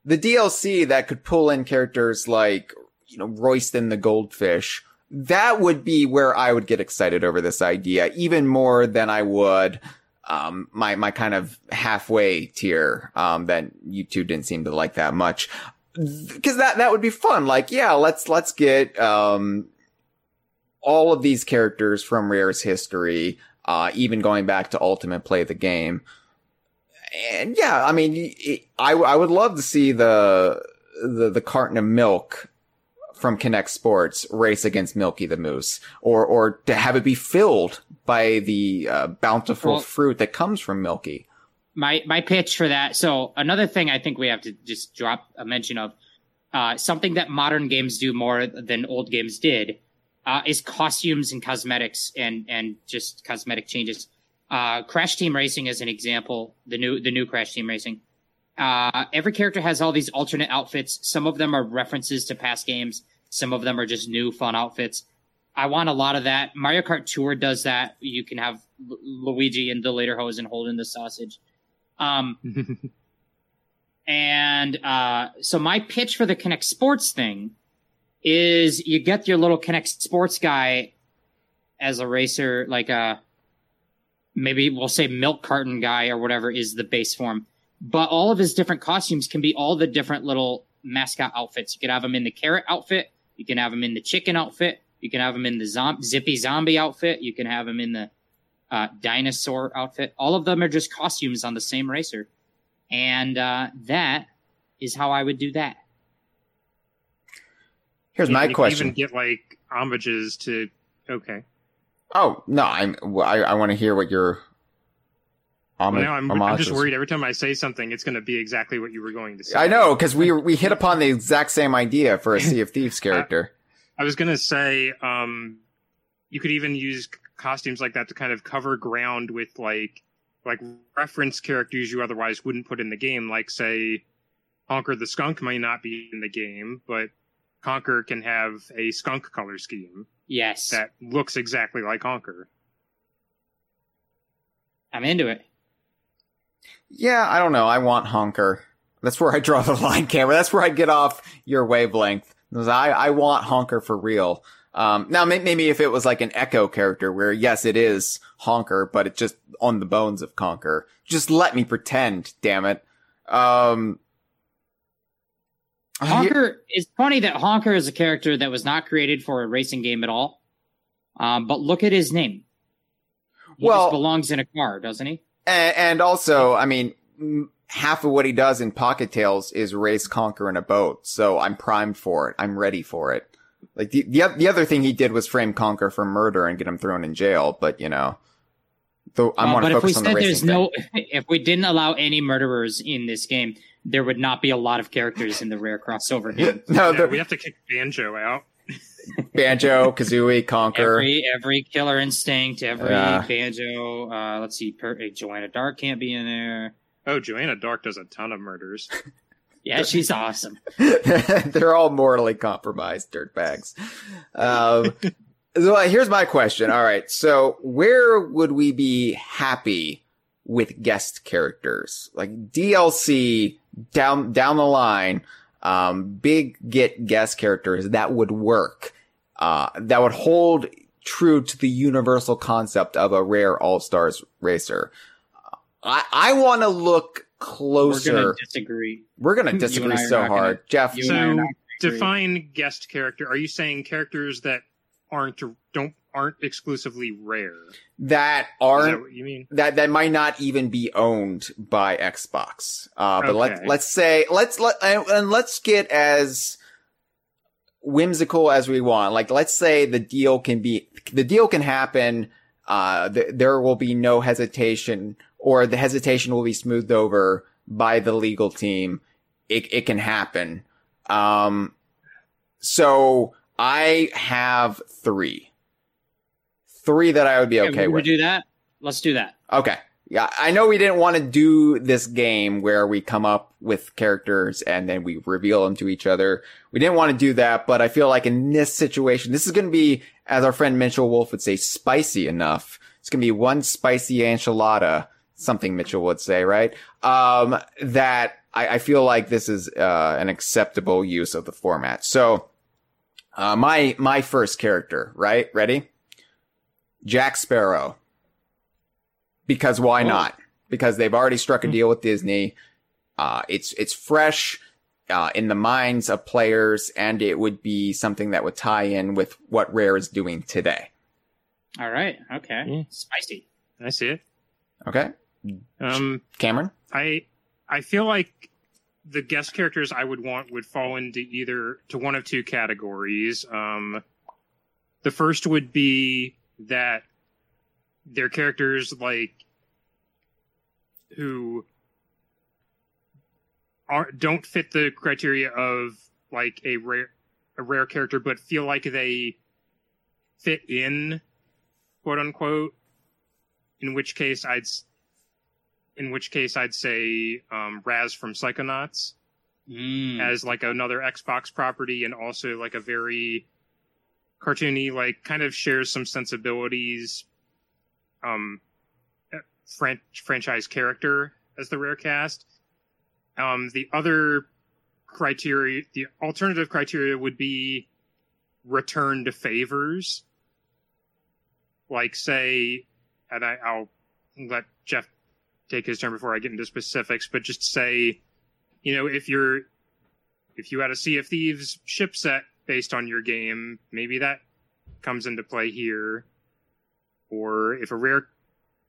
the DLC that could pull in characters like, you know, Royston the Goldfish, that would be where I would get excited over this idea, even more than I would, um, my, my kind of halfway tier, um, that you two didn't seem to like that much. Cause that, that would be fun. Like, yeah, let's, let's get, um, all of these characters from Rare's history, uh, even going back to Ultimate Play the game and yeah, I mean, it, I I would love to see the the the carton of milk from Kinect Sports race against Milky the Moose, or or to have it be filled by the uh, bountiful Well- fruit that comes from Milky. my my pitch for that. So another thing I think we have to just drop a mention of uh, something that modern games do more than old games did uh, is costumes and cosmetics and and just cosmetic changes. Uh, Crash Team Racing is an example. The new the new Crash Team Racing. Uh, every character has all these alternate outfits. Some of them are references to past games. Some of them are just new fun outfits. I want a lot of that. Mario Kart Tour does that. You can have Lu- Luigi in the later hose and holding the sausage. Um, and uh, so my pitch for the Kinect Sports thing is you get your little Kinect Sports guy as a racer, like a maybe we'll say milk carton guy or whatever is the base form. But all of his different costumes can be all the different little mascot outfits. You can have him in the carrot outfit. You can have him in the chicken outfit. You can have him in the zom- zippy zombie outfit. You can have him in the uh, dinosaur outfit. All of them are just costumes on the same racer. And uh, that is how I would do that. Here's You my can question. Even get like homages to. Okay. oh no, I'm I, I want to hear what your. Well, now I'm, I'm just worried every time I say something, it's going to be exactly what you were going to say. I know because we we hit upon the exact same idea for a Sea of Thieves character. I was gonna say, um, you could even use costumes like that to kind of cover ground with like, like reference characters you otherwise wouldn't put in the game. Like, say, Honker the skunk may not be in the game, but Conker can have a skunk color scheme Yes, that looks exactly like Honker. I'm into it. Yeah, I don't know. I want honker. That's where I draw the line, Cameron. That's where I get off your wavelength. I, I want honker for real. Um, now maybe if it was like an echo character where yes, it is honker, but it's just on the bones of Conker. Just let me pretend, damn it. Um, oh, yeah- Honker it's funny that Honker is a character that was not created for a racing game at all. Um, but look at his name. He Well- just belongs in a car, doesn't he? And, and also, I mean, half of what he does in Pocket Tales is race Conker in a boat. So I'm primed for it. I'm ready for it. Like the, the, the other thing he did was frame Conker for murder and get him thrown in jail. But you know, though I Uh, want to if we focus on the racing there's thing. no, if we didn't allow any murderers in this game, there would not be a lot of characters in the rare crossover game. no, Yeah, we have to kick Banjo out. Banjo, Kazooie, Conker. Every every Killer Instinct, every Yeah. Banjo. Uh, let's see, per- uh, Joanna Dark can't be in there. Oh, Joanna Dark does a ton of murders. Yeah, she's awesome. They're all mortally compromised dirtbags. Um, so uh, here's my question. All right. So where would we be happy with guest characters? Like DLC down, down the line, um, big get guest characters that would work, uh, that would hold true to the universal concept of a rare all-stars racer. I, I want to look closer. We're gonna disagree. We're gonna disagree so not gonna- hard, Jeff. you and I are So define guest character. Are you saying characters that aren't don't aren't exclusively rare? that aren't what you mean? that that might not even be owned by Xbox. Uh, but let's Okay. let's say let's let and, and let's get as whimsical as we want. Like let's say the deal can be the deal can happen. Uh, th- there will be no hesitation, or the hesitation will be smoothed over by the legal team. It it can happen. Um, so I have three, three that I would be Yeah, okay we with. do that. Let's do that. Okay. Yeah, I know we didn't want to do this game where we come up with characters and then we reveal them to each other. We didn't want to do that, but I feel like in this situation, this is going to be, as our friend Mitchell Wolf would say, spicy enough. It's going to be one spicy enchilada, something Mitchell would say, right? Um, that I, I feel like this is, uh, an acceptable use of the format. So, uh, my, my first character, right? Ready? Jack Sparrow. Because why Oh. not? Because they've already struck a deal with Disney. Uh, it's, it's fresh, uh, in the minds of players and it would be something that would tie in with what Rare is doing today. All right. Okay. Yeah. Spicy. I see it. Okay. Um, Cameron? I I feel like the guest characters I would want would fall into either to one of two categories. Um, the first would be that they're characters like who are don't fit the criteria of like a rare a rare character, but feel like they fit in, quote unquote. In which case, I'd in which case I'd say um, Raz from Psychonauts Mm. as like another Xbox property and also like a very cartoony, like kind of shares some sensibilities, um, fran- franchise character as the rare cast. Um, the other criteria, the alternative criteria would be return to favors. Like say, and I, I'll let Jeff take his turn before I get into specifics, but just say, you know, if you're if you had a Sea of Thieves ship set based on your game, maybe that comes into play here. Or if a rare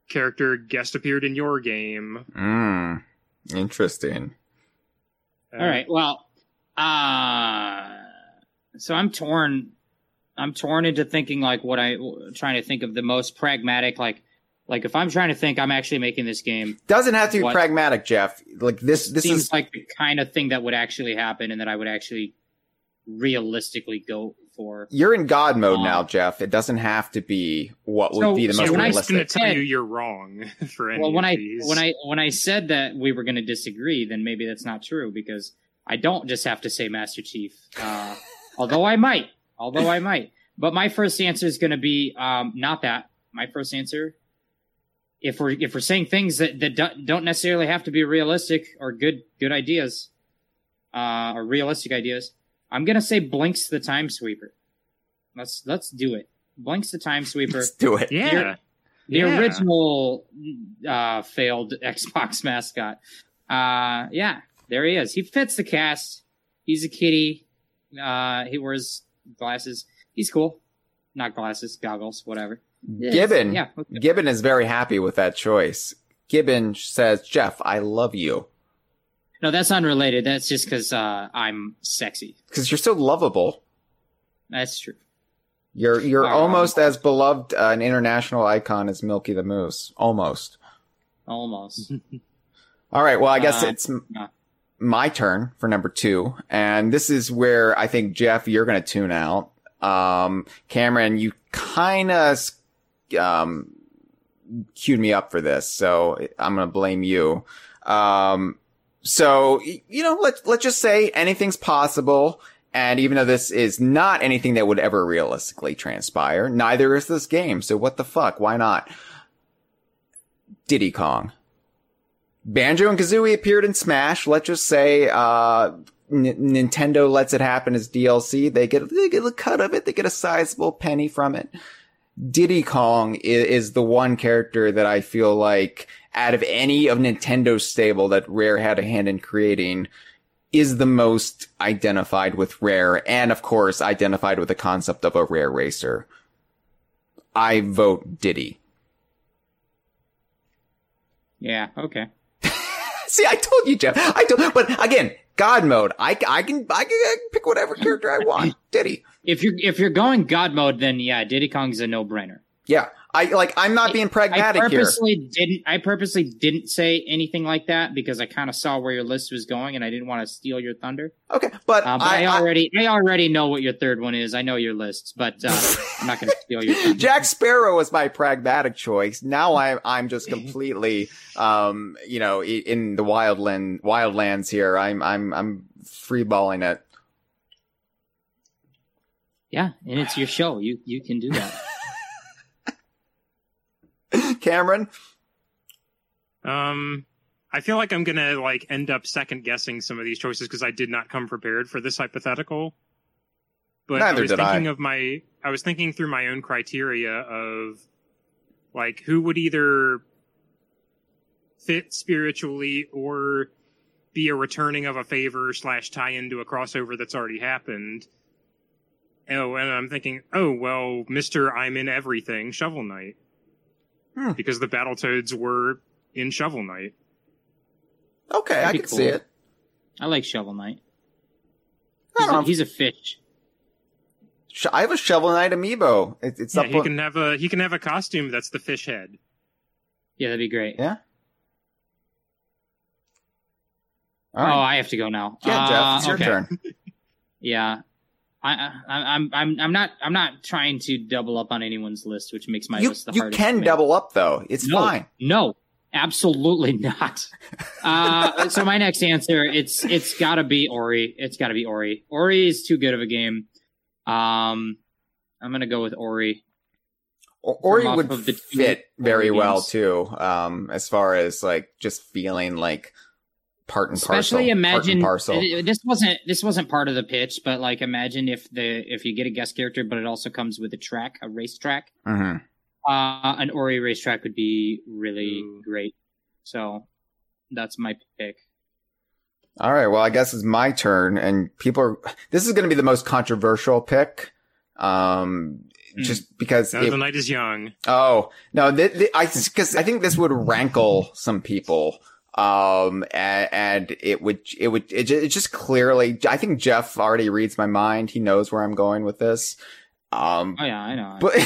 character guest appeared in your game. Mm. Interesting. uh, All right. Well, uh, so I'm torn. I'm torn into thinking like what I trying to think of the most pragmatic. Like, like if I'm trying to think, I'm actually making this game. Doesn't have to be pragmatic, Jeff. Like this, this seems is like the kind of thing that would actually happen, and that I would actually realistically go for. You're in God mode Uh, now, Jeff. It doesn't have to be what would be the so most when I I'm going to realistic. tell you you're wrong for any Well, when of I these. when I when I said that we were going to disagree, then maybe that's not true because I don't just have to say Master Chief. Uh, although I might, although I might. But my first answer is going to be um, not that. My first answer, if we're if we're saying things that that don't- don't necessarily have to be realistic or good good ideas, uh, or realistic ideas, I'm going to say Blinx the Time Sweeper. Let's let's do it. Blinx the Time Sweeper. Let's do it. yeah, You're- the Yeah. original uh, failed Xbox mascot. Uh, yeah, there he is. He fits the cast. He's a kitty. Uh, he wears glasses. He's cool. Not glasses, goggles, whatever. Yeah, Gibbon. Yeah. okay. Gibbon is very happy with that choice. Gibbon says, Jeff, I love you. No, that's unrelated. That's just because uh, I'm sexy. Because you're so lovable. That's true. You're you're Um, almost as beloved uh, an international icon as Milky the Moose. Almost. Almost. All right. Well, I guess Uh, it's m- no. my turn for number two, and this is where I think Jeff, you're going to tune out. Um, Cameron, you kind of um queued me up for this, so I'm going to blame you. Um, so you know, let's let's just say anything's possible. And even though this is not anything that would ever realistically transpire, neither is this game. So what the fuck? Why not? Diddy Kong. Banjo and Kazooie appeared in Smash. Let's just say, uh, N- Nintendo lets it happen as DLC. They get, they get a cut of it. They get a sizable penny from it. Diddy Kong is, is the one character that I feel like out of any of Nintendo's stable that Rare had a hand in creating is the most identified with Rare and of course identified with the concept of a Rare racer. I vote Diddy. Yeah. Okay. See, I told you, Jeff. I told, but again, God mode. I, I can, I can, pick whatever character I want. Diddy. If you're if you're going God mode, then yeah, Diddy Kong's a no brainer. Yeah. I like. I'm not being I pragmatic here. purposely didn't. I purposely didn't say anything like that because I kind of saw where your list was going, and I didn't want to steal your thunder. Okay, but, Uh, but I, I, I- already, I, already know what your third one is. I know your lists, but uh, I'm not going to steal your thunder. Jack Sparrow was my pragmatic choice. Now I'm I'm just completely um you know in the wildland wildlands here. I'm I'm I'm freeballing it. yeah, and it's your show. You you can do that. Cameron, Um, I feel like I'm gonna like end up second guessing some of these choices because I did not come prepared for this hypothetical. But Neither I was did I. thinking of my I was thinking through my own criteria of like who would either fit spiritually or be a returning of a favor slash tie into a crossover that's already happened. Oh, and I'm thinking, oh well, Mister I'm in everything, Shovel Knight, Hmm. because the Battletoads were in Shovel Knight. okay, I That'd can be see it. I like Shovel Knight. I He's don't a, know. he's a fish. I have a Shovel Knight amiibo. It, it's Yeah, up. he on- can have a he can have a costume that's the fish head. Yeah, that'd be great. Yeah. Oh, I have to go now. yeah, Uh, Jeff, it's your okay. turn. Yeah, I, I, I'm, I'm, I'm not, I'm not trying to double up on anyone's list, which makes my You list the you hardest. can double up though. It's no, fine. No, absolutely not. uh, so my next answer, it's, it's got to be Ori. It's got to be Ori. Ori is too good of a game. Um, I'm gonna go with Ori. Or, or From you off would fit very Ori well too. Um, as far as like just feeling like part and parcel. Especially part and imagine parcel. uh, this wasn't this wasn't part of the pitch, but like imagine if the if you get a guest character, but it also comes with a track, a race track. Mhm. Uh, an Ori racetrack would be really Ooh. great. So that's my pick. All right. Well, I guess it's my turn, and people are. This is going to be the most controversial pick, um, Hmm. just because. Now it- the night is young. oh no, th- th- I because I think this would rankle some people, um, and, and it would it would it, it just clearly. I think Jeff already reads my mind. He knows where I'm going with this. Um, Oh yeah, I know. but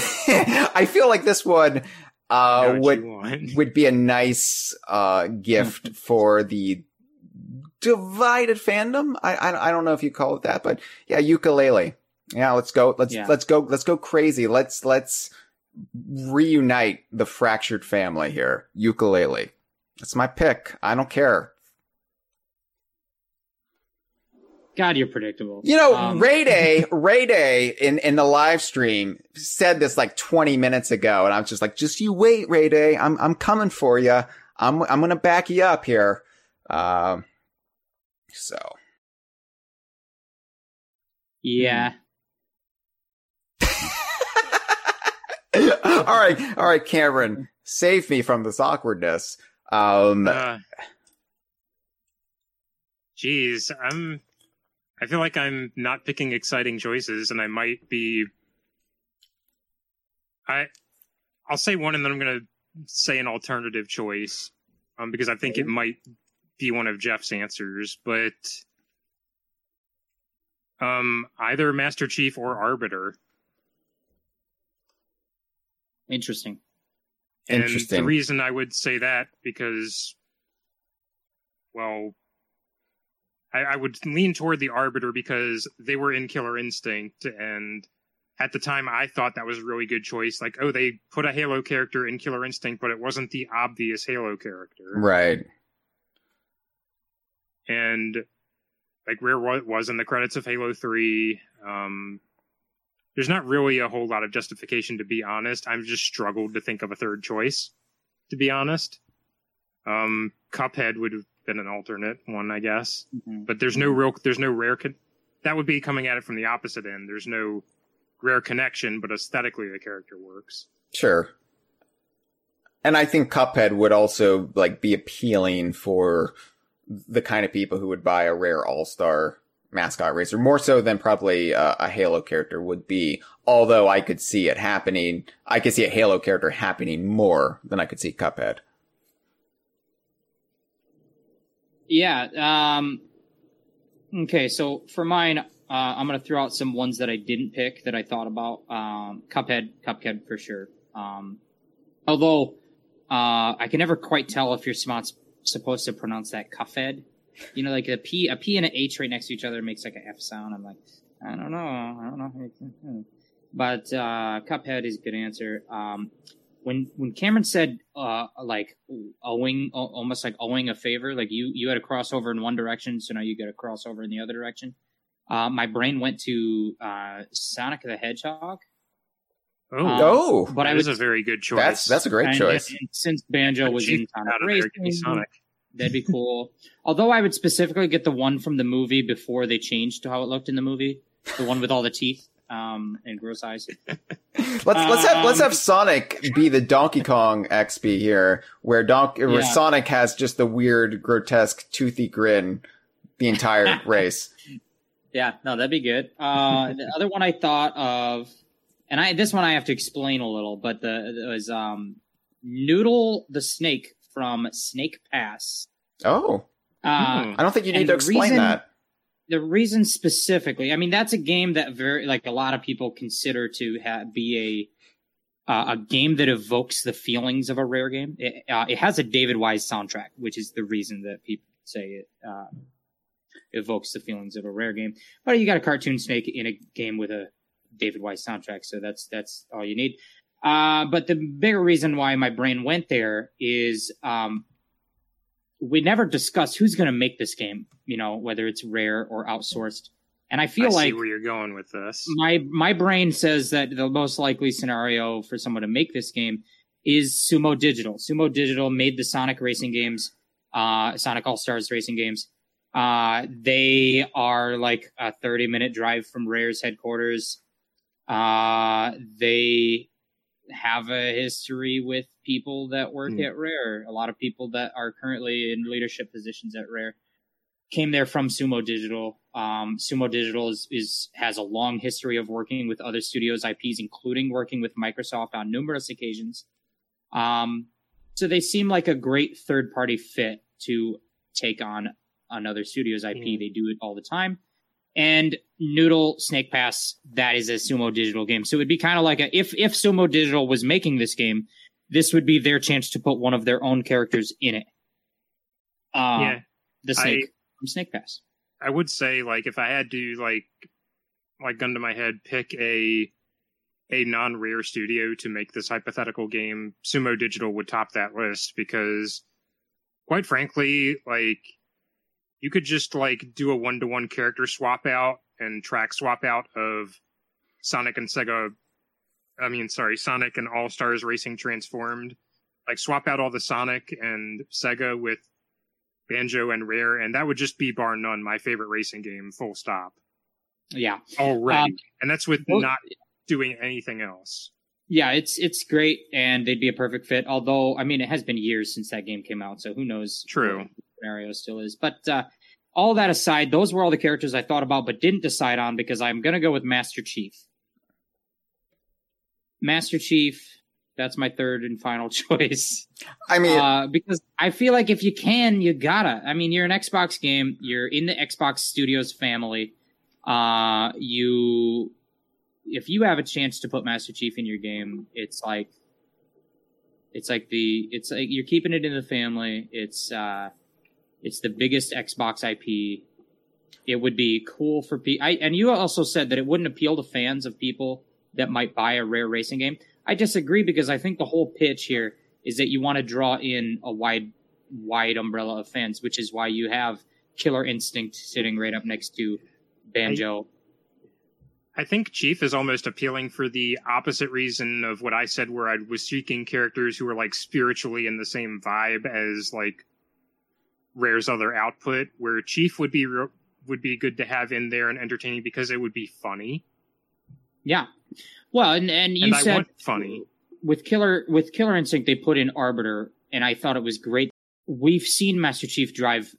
I feel like this one uh, would would be a nice uh, gift for the divided fandom. I, I I don't know if you call it that, but yeah, Yooka-Laylee. Yeah, let's go. Let's Yeah. let's go. Let's go crazy. Let's let's reunite the fractured family here. Yooka-Laylee. That's my pick. I don't care. God, you're predictable. You know, Um, Ray Day, Ray Day in, in the live stream said this like 20 minutes ago. And I was just like, just you wait, Ray Day. I'm, I'm coming for you. I'm, I'm going to back you up here. Um, so Yeah. all right. All right, Cameron, save me from this awkwardness. Um, Uh, Jeez, I'm. I feel like I'm not picking exciting choices, and I might be. I, I'll say one, and then I'm gonna say an alternative choice, um, because I think it might be one of Jeff's answers, but. Um, either Master Chief or Arbiter. Interesting. And Interesting. the reason I would say that because, well, I, I would lean toward the Arbiter because they were in Killer Instinct, and at the time I thought that was a really good choice. Like, oh, they put a Halo character in Killer Instinct, but it wasn't the obvious Halo character, right. and like where it was in the credits of Halo Three. Um, there's not really a whole lot of justification, to be honest. I've just struggled to think of a third choice, to be honest. Um, Cuphead would have been an alternate one, I guess, Mhm. but there's no real, there's no rare. Con- that would be coming at it from the opposite end. There's no rare connection, but aesthetically the character works. Sure. And I think Cuphead would also like be appealing for the kind of people who would buy a rare all-star mascot racer more so than probably uh, a Halo character would be. Although I could see it happening, I could see a Halo character happening more than I could see Cuphead. Yeah. Um, okay, so for mine, uh, I'm going to throw out some ones that I didn't pick that I thought about. Um, Cuphead, Cuphead for sure. Um, although uh, I can never quite tell if you're supposed to pronounce that Cuphead. You know, like a P, a P and an H right next to each other makes like an F sound. I'm like, I don't know, I don't know. But uh, Cuphead is a good answer. Um, when when Cameron said uh like owing al- almost like owing a favor, like you you had a crossover in one direction, so now you get a crossover in the other direction. Uh, my brain went to uh, Sonic the Hedgehog, Oh, Um, oh, but I that is was a very good choice. that's that's a great and- choice. and since Banjo was in Sonic out of there, Racing, Sonic. That'd be cool. Although I would specifically get the one from the movie before they changed to how it looked in the movie, the one with all the teeth um, and gross eyes. Let's let's have let's Um, have Sonic be the Donkey Kong XP here, where Donk where Yeah. Sonic has just the weird, grotesque, toothy grin the entire race. Yeah, no, that'd be good. Uh, the other one I thought of, and I this one I have to explain a little, but the was um, Noodle the snake from Snake Pass. Oh, Uh, Hmm. I don't think you need to the explain reason- that. the reason specifically, I mean, that's a game that very like a lot of people consider to ha- be a uh, a game that evokes the feelings of a rare game. It, uh, it has a David Wise soundtrack, which is the reason that people say it uh, evokes the feelings of a rare game. But you got a cartoon snake in a game with a David Wise soundtrack, so that's that's all you need. Uh, but the bigger reason why my brain went there is um, we never discussed who's going to make this game. You know, whether it's rare or outsourced. And I feel I like see where you're going with this. my my brain says that the most likely scenario for someone to make this game is Sumo Digital. Sumo Digital made the Sonic racing games, uh, Sonic All Stars racing games. Uh, they are like a 30 minute drive from Rare's headquarters. Uh, they have a history with people that work Hmm. at Rare. A lot of people that are currently in leadership positions at Rare came there from Sumo Digital. Um, Sumo Digital is, is has a long history of working with other studios IPs, including working with Microsoft on numerous occasions. Um, so they seem like a great third party fit to take on another studio's IP. Mm. They do it all the time. And Noodle Snake Pass, that is a Sumo Digital game. So it would be kind of like a if if Sumo Digital was making this game, this would be their chance to put one of their own characters in it. Uh, yeah, the snake I, from Snake Pass. I would say like if I had to like like gun to my head, pick a a non-rare studio to make this hypothetical game, Sumo Digital would top that list because quite frankly, like you could just like do a one-to-one character swap out and track swap out of Sonic and Sega I mean, sorry, Sonic and All Stars Racing Transformed. Like swap out all the Sonic and Sega with Banjo and Rare, and that would just be bar none my favorite racing game. Full stop. Yeah, already, Um, and that's with well- not doing anything else. yeah, it's it's great, and they'd be a perfect fit. Although, I mean, it has been years since that game came out, so who knows? True. Scenario still is. But uh, all that aside, those were all the characters I thought about, but didn't decide on because I'm gonna go with Master Chief. Master Chief. That's my third and final choice. I mean, uh, because I feel like if you can, you gotta. I mean, you're an Xbox game. You're in the Xbox Studios family. Uh, you, if you have a chance to put Master Chief in your game, it's like, it's like the, it's like you're keeping it in the family. It's, uh, it's the biggest Xbox IP. It would be cool for people. And you also said that it wouldn't appeal to fans of people that might buy a rare racing game. I disagree because I think the whole pitch here is that you want to draw in a wide wide umbrella of fans, which is why you have Killer Instinct sitting right up next to Banjo. I think Chief is almost appealing for the opposite reason of what I said, where I was seeking characters who were like spiritually in the same vibe as like Rare's other output. Where Chief would be re- would be good to have in there and entertaining because it would be funny, yeah. Well, and and you and said funny. with Killer with Killer Instinct they put in Arbiter, and I thought it was great. We've seen Master Chief drive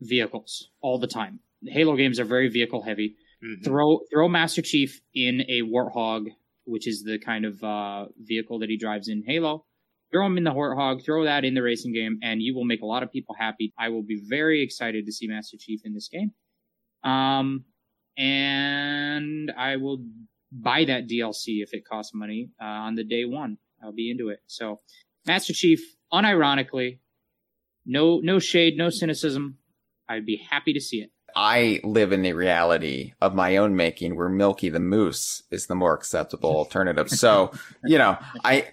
vehicles all the time. The Halo games are very vehicle heavy. Mhm. throw throw Master Chief in a Warthog, which is the kind of uh, vehicle that he drives in Halo. Throw him in the Warthog, throw that in the racing game, and you will make a lot of people happy. I will be very excited to see Master Chief in this game. Um, and I will buy that DLC if it costs money uh, on the day one. I'll be into it. So, Master Chief, unironically, no no shade, no cynicism. I'd be happy to see it. I live in the reality of my own making where Milky the Moose is the more acceptable alternative. So, you know, I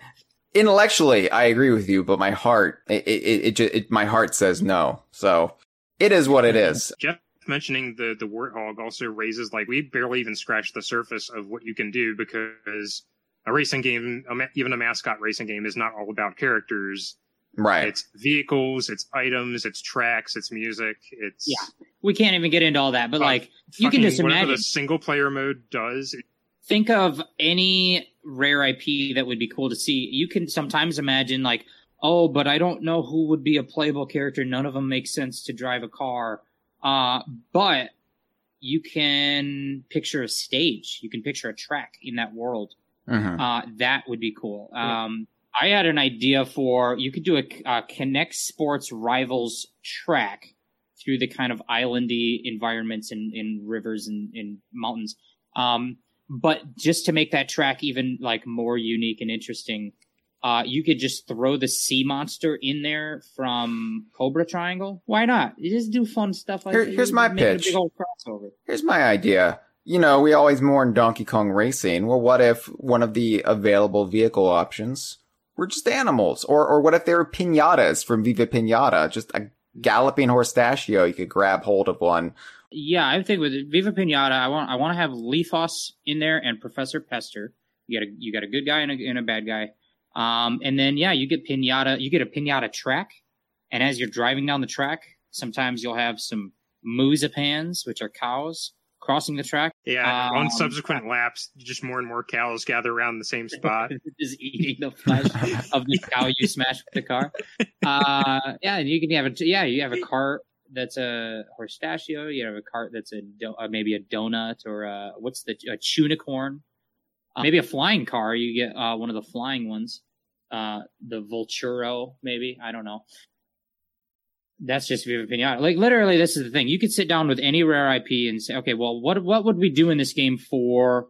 intellectually I agree with you, but my heart it it, it, just, it my heart says no. So, it is what it is. Jeff mentioning the the warthog also raises like we barely even scratched the surface of what you can do because a racing game, even a mascot racing game, is not all about characters. Right. It's vehicles, it's items, it's tracks, it's music, it's Yeah. We can't even get into all that, but Uh, like you can fucking just whatever imagine the single player mode does. it- think of any rare IP that would be cool to see. You can sometimes imagine like, oh, but I don't know who would be a playable character. None of them make sense to drive a car. Uh, but you can picture a stage. You can picture a track in that world. Mhm. Uh, that would be cool. Um, I had an idea for you could do a, a Kinect Sports Rivals track through the kind of islandy environments in, in rivers and in mountains. Um, but just to make that track even like more unique and interesting, uh, you could just throw the sea monster in there from Cobra Triangle. Why not? You just do fun stuff like Here- here's my pitch. big old crossover. Here's my idea. You know, we always mourn Donkey Kong Racing. Well, what if one of the available vehicle options were just animals? Or, or what if they were pinatas from Viva Pinata? Just a galloping horstachio. You could grab hold of one. Yeah, I think with Viva Pinata, I want I want to have Leafos in there and Professor Pester. You got a you got a good guy and a, and a bad guy. Um, and then yeah, you get Pinata. You get a Pinata track, and as you're driving down the track, sometimes you'll have some Moozipans, which are cows, crossing the track, Yeah, Um, on subsequent laps, just more and more cows gather around the same spot. just eating the flesh of the cow you smashed with the car. Uh, yeah, and you can have a yeah, you have a cart that's a horstachio. You have a cart that's a do- uh, maybe a donut or a, what's the a tunicorn. Uh, maybe a flying car. You get uh, one of the flying ones, uh, the Vulturo. Maybe I don't know. That's just Viva Pinata. Like literally, this is the thing. You could sit down with any rare IP and say, okay, well, what what would we do in this game for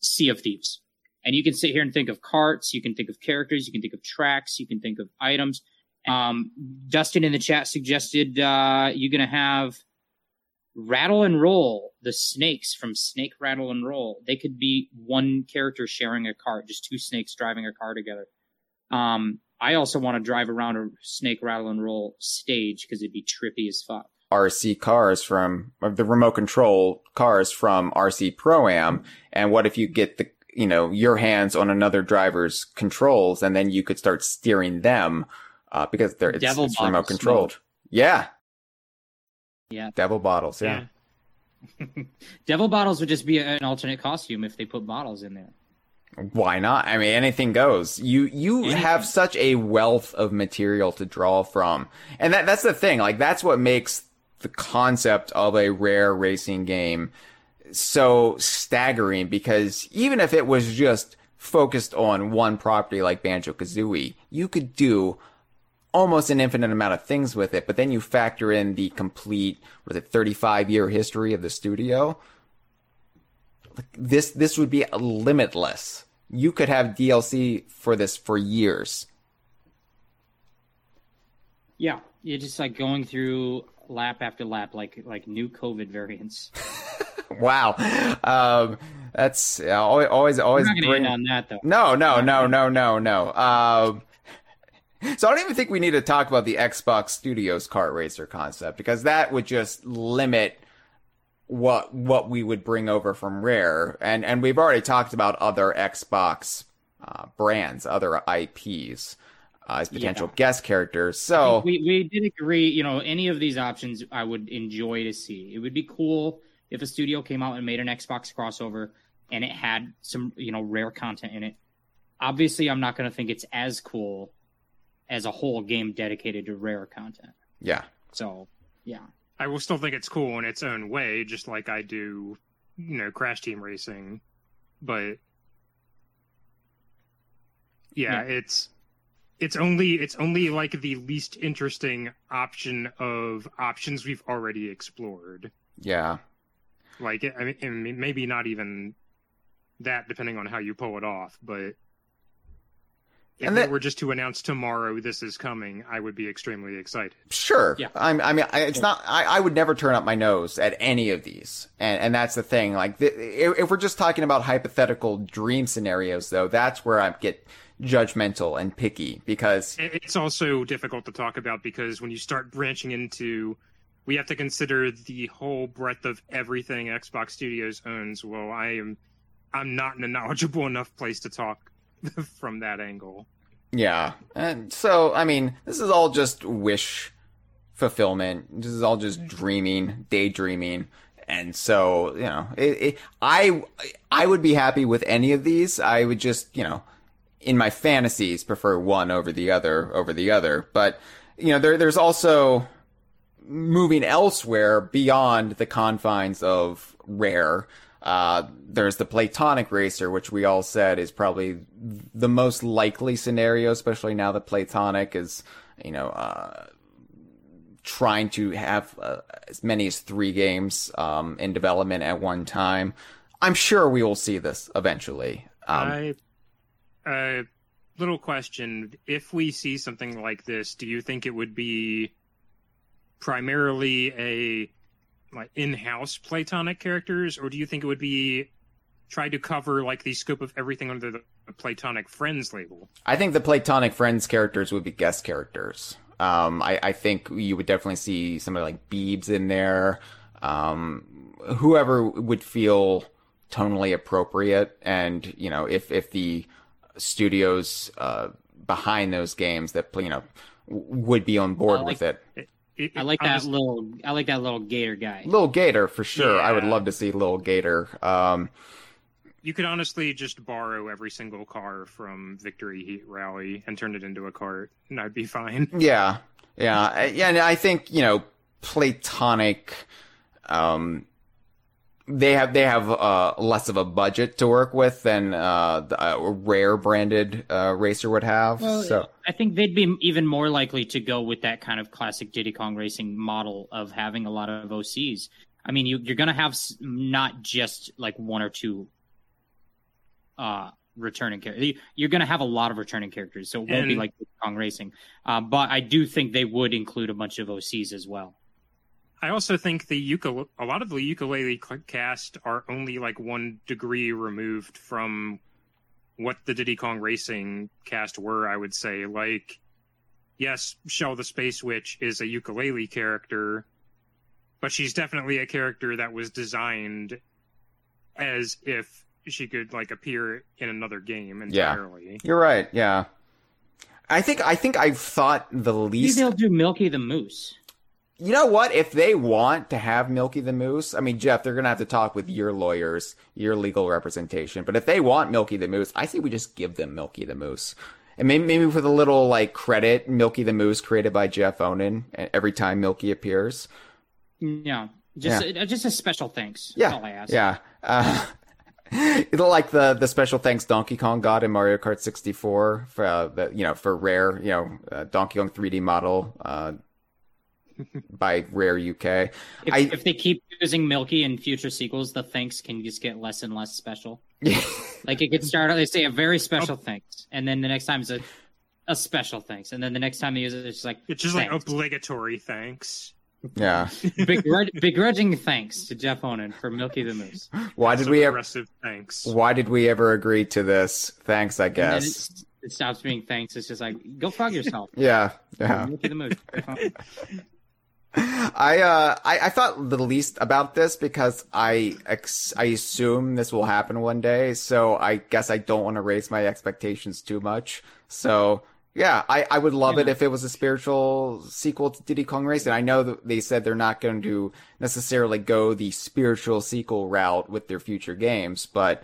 Sea of Thieves? And you can sit here and think of carts, you can think of characters, you can think of tracks, you can think of items. Um, Dustin in the chat suggested uh, you're going to have Rattle and Roll, the snakes from Snake Rattle and Roll, they could be one character sharing a car, just two snakes driving a car together. Um, I also want to drive around a Snake Rattle and Roll stage because it'd be trippy as fuck. RC cars from or the remote control cars from RC Pro Am. And what if you get the you know your hands on another driver's controls, and then you could start steering them uh, because they're it's, it's remote controlled. Yeah, Yeah. devil bottles. Yeah. Devil bottles would just be an alternate costume if they put bottles in there. Why not? I mean, anything goes. You you Anything. have such a wealth of material to draw from, and that that's the thing. Like that's what makes the concept of a rare racing game so staggering. Because even if it was just focused on one property like Banjo Kazooie, you could do almost an infinite amount of things with it. But then you factor in the complete, was it, 35 year history of the studio this this would be limitless. You could have DLC for this for years. Yeah, you're just like going through lap after lap, like like new COVID variants. Wow, um, that's always always always bring. on that though. No, no, no, no, no, no. Um, so I don't even think we need to talk about the Xbox Studios kart racer concept because that would just limit what what we would bring over from Rare, and and we've already talked about other Xbox uh, brands, other IPs uh, as potential Yeah. guest characters. So we we did agree. You know, any of these options, I would enjoy to see. It would be cool if a studio came out and made an Xbox crossover and it had some you know rare content in it. Obviously, I'm not going to think it's as cool as a whole game dedicated to rare content. yeah, So, yeah. I will still think it's cool in its own way, just like I do, you know, Crash Team Racing. But yeah, it's it's only it's only like the least interesting option of options we've already explored. yeah. Like, I mean, maybe not even that, depending on how you pull it off. But if And they that- were just to announce tomorrow this is coming, I would be extremely excited. Sure. Yeah. I'm, I mean, I, it's not. I, I would never turn up my nose at any of these, and and that's the thing. Like, the, if, if we're just talking about hypothetical dream scenarios, though, that's where I get judgmental and picky because It's also difficult to talk about because when you start branching into, we have to consider the whole breadth of everything Xbox Studios owns. Well, I am, I'm not in a knowledgeable enough place to talk from that angle. yeah, and so I mean, this is all just wish fulfillment. This is all just dreaming, daydreaming. And so, you know, it, it, I I would be happy with any of these. I would just, you know, in my fantasies prefer one over the other over the other. But you know, there there's also moving elsewhere beyond the confines of rare. Uh, there's the Playtonic Racer, which we all said is probably the most likely scenario, especially now that Playtonic is, you know, uh, trying to have uh, as many as three games um, in development at one time. I'm sure we will see this eventually. Um, I, uh, little question: If we see something like this, do you think it would be primarily a like in-house Playtonic characters, or do you think it would be try to cover like the scope of everything under the Playtonic Friends label? I think the Playtonic Friends characters would be guest characters. Um, I, I think you would definitely see somebody like Beebz in there. Um, whoever would feel tonally appropriate, and you know, if if the studios uh, behind those games that you know would be on board like- with it. It- it- I like that just- little. I like that little gator guy. Little Gator for sure. I would love to see Little Gator. Um, You could honestly just borrow every single car from Victory Heat Rally and turn it into a cart, and I'd be fine. Yeah, yeah, yeah. And I think you know, Playtonic, um, they have they have uh, less of a budget to work with than uh, the, a rare branded uh, racer would have. Well, so I think they'd be even more likely to go with that kind of classic Diddy Kong Racing model of having a lot of OCs. I mean, you, you're going to have not just like one or two uh, returning characters. You're going to have a lot of returning characters, so it won't be And- like Diddy Kong Racing. Uh, but I do think they would include a bunch of OCs as well. I also think the Yooka-Laylee, a lot of the Yooka-Laylee cast are only like one degree removed from what the Diddy Kong Racing cast were. I would say, like, yes, Shell the Space Witch is a Yooka-Laylee character, but she's definitely a character that was designed as if she could like appear in another game Yeah. entirely. You're right. Yeah. I think I think I've thought the Maybe least. they'll do Milky the Moose. You know what? If they want to have Milky the Moose, I mean, Jeff, they're gonna have to talk with your lawyers, your legal representation. But if they want Milky the Moose, I say we just give them Milky the Moose, and maybe maybe with a little like credit, Milky the Moose created by Jeff Onen. and Every time Milky appears, Yeah, just uh, just a special thanks. yeah, all I ask. yeah. Uh, like the the special thanks Donkey Kong got in Mario Kart 64 for uh, the you know for rare you know uh, Donkey Kong 3D model uh, by Rare UK. If, I if they keep using Milky in future sequels, the thanks can just get less and less special. Like it could start out, they say a very special oh. thanks, and then the next time is a a special thanks, and then the next time they use it, it's just like It's just like obligatory thanks. yeah. Begrud- begrudging thanks to Jeff Onen for Milky the Moose. Why did Some we ever? thanks? Why did we ever agree to this? Thanks, I guess. it stops being thanks. It's just like go fuck yourself. Yeah, yeah. Milky the Moose. I uh I, I thought the least about this because I ex- I assume this will happen one day, so I guess I don't want to raise my expectations too much. So yeah, I, I would love it if it was a spiritual sequel to Diddy Kong Racing. I know that they said they're not going to necessarily go the spiritual sequel route with their future games, but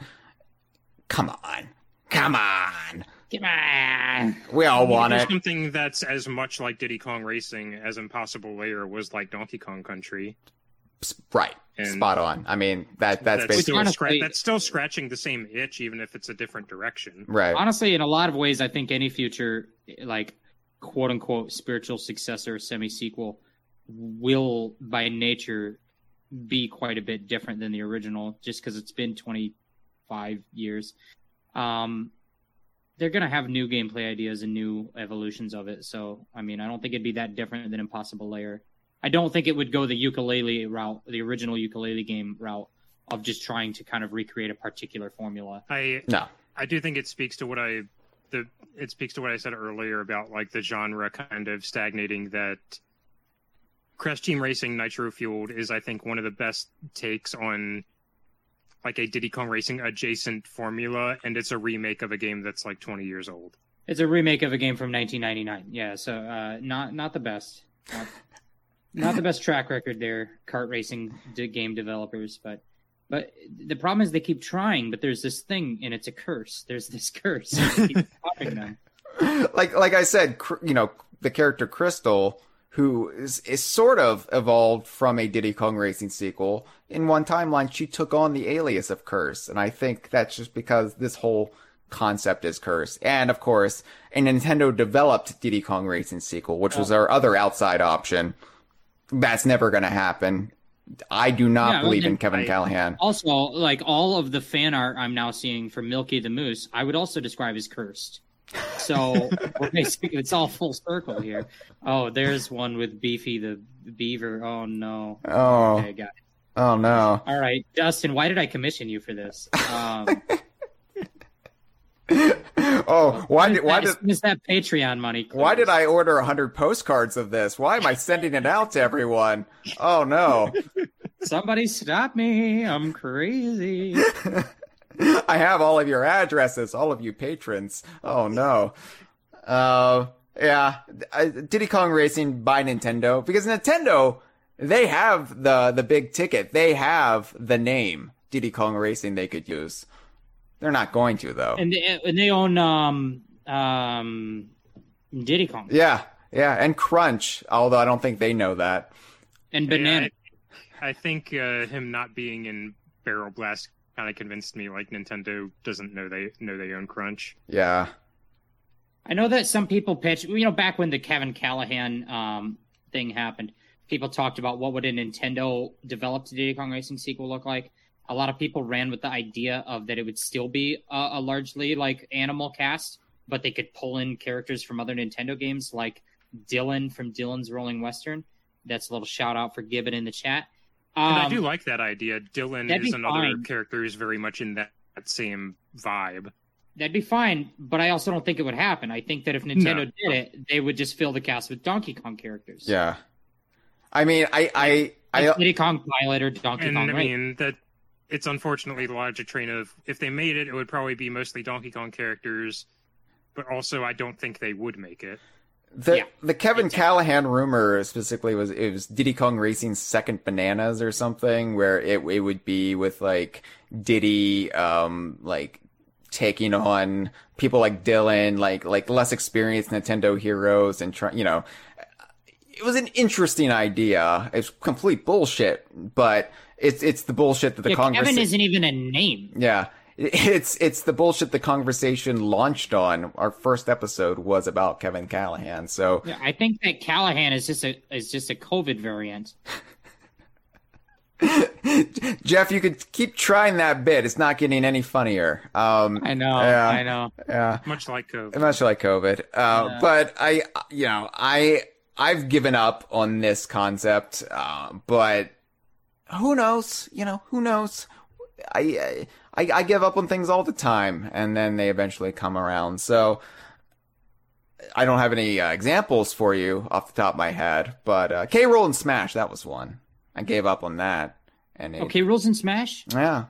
come on, come on, Come on. we all want it, Something that's as much like Diddy Kong Racing as Impossible Lair was like Donkey Kong Country. right? And- Spot on. I mean that that's, That's, basically still honestly- scra- that's still scratching the same itch, even if it's a different direction. right. Honestly, in a lot of ways, I think any future, like quote unquote spiritual successor, semi sequel, will by nature be quite a bit different than the original, just because it's been 25 years. Um, they're gonna have new gameplay ideas and new evolutions of it. So, I mean, I don't think it'd be that different than Impossible Lair. I don't think it would go the Yooka-Laylee route, the original Yooka-Laylee game route of just trying to kind of recreate a particular formula. I No. I do think it speaks to what I the it speaks to what I said earlier about like the genre kind of stagnating that Crash Team Racing Nitro Fueled is I think one of the best takes on like a Diddy Kong Racing adjacent formula and it's a remake of a game that's like 20 years old. It's a remake of a game from 1999. Yeah, so uh, not not the best, not, not the best track record there, kart racing de- game developers. But but the problem is they keep trying, but there's this thing, and it's a curse. There's this curse. that them. like like I said, cr- you know, the character Krystal, who is is sort of evolved from a Diddy Kong Racing sequel. In one timeline, she took on the alias of Curse, and I think that's just because this whole concept is Curse. And of course, a Nintendo developed Diddy Kong Racing sequel, which was oh. our other outside option. That's never going to happen. I do not Yeah, believe in Kevin I- Callahan. Also, like all of the fan art I'm now seeing for Milky the Moose, I would also describe as cursed. So we're basically, it's all full circle here. Oh, there's one with Beefy the beaver. Oh no. Oh, Okay, oh no. All right, Dustin, why did I commission you for this? Um, Oh, why did why did it's that Patreon money? Why did I order 100 postcards of this? Why am I sending it out to everyone? Oh no. Somebody stop me! I'm crazy. I have all of your addresses, all of you patrons. Oh no. Uh, yeah. Diddy Kong Racing by Nintendo because Nintendo, they have the, the big ticket. They have the name Diddy Kong Racing they could use. They're not going to though. and they, and they own um um Diddy Kong yeah. Yeah. And Crunch, although I don't think they know that. and Banana. I, I think uh, him not being in Barrel Blast kind of convinced me like Nintendo doesn't know they know they own Crunch. Yeah. I know that some people pitch, you know, back when the Kevin Callahan um, thing happened, people talked about what would a Nintendo developed Diddy Kong Racing sequel look like. A lot of people ran with the idea of that it would still be a, a largely like animal cast, but they could pull in characters from other Nintendo games like Dillon from Dillon's Rolling Western. That's a little shout out for Gibbon in the chat. And I Um, do like that idea. Dillon is another fine. character who's very much in that, that same vibe. That'd be fine, but I also don't think it would happen. I think that if Nintendo did it, they would just fill the cast with Donkey Kong characters. Yeah. I mean, I, I, I, Like Diddy Kong Pilot or Donkey And Kong. I right? mean that it's unfortunately the logic train of if they made it, it would probably be mostly Donkey Kong characters. But also, I don't think they would make it. The Yeah. the Kevin Callahan rumor specifically was it was Diddy Kong Racing's second bananas or something where it it would be with like Diddy um like taking on people like Dillon like like less experienced Nintendo heroes and try you know it was an interesting idea. It's complete bullshit, but it's it's the bullshit that the Yeah, conversation Kevin isn't even a name. yeah. It's it's the bullshit the conversation launched on. Our first episode was about Kevin Callahan. So Yeah, I think that Callahan is just a is just a COVID variant. Jeff, you could keep trying that bit. It's not getting any funnier. Um, I know. Yeah. I know. yeah, Much like COVID. much like COVID. Uh, Yeah. But I, you know, I I've given up on this concept. Uh, but who knows? You know, who knows? I, I I give up on things all the time, and then they eventually come around. So. I don't have any uh, examples for you off the top of my head, but uh, K. Rool and Smash that was one. I gave up on that, and it, Okay, rules and smash. yeah,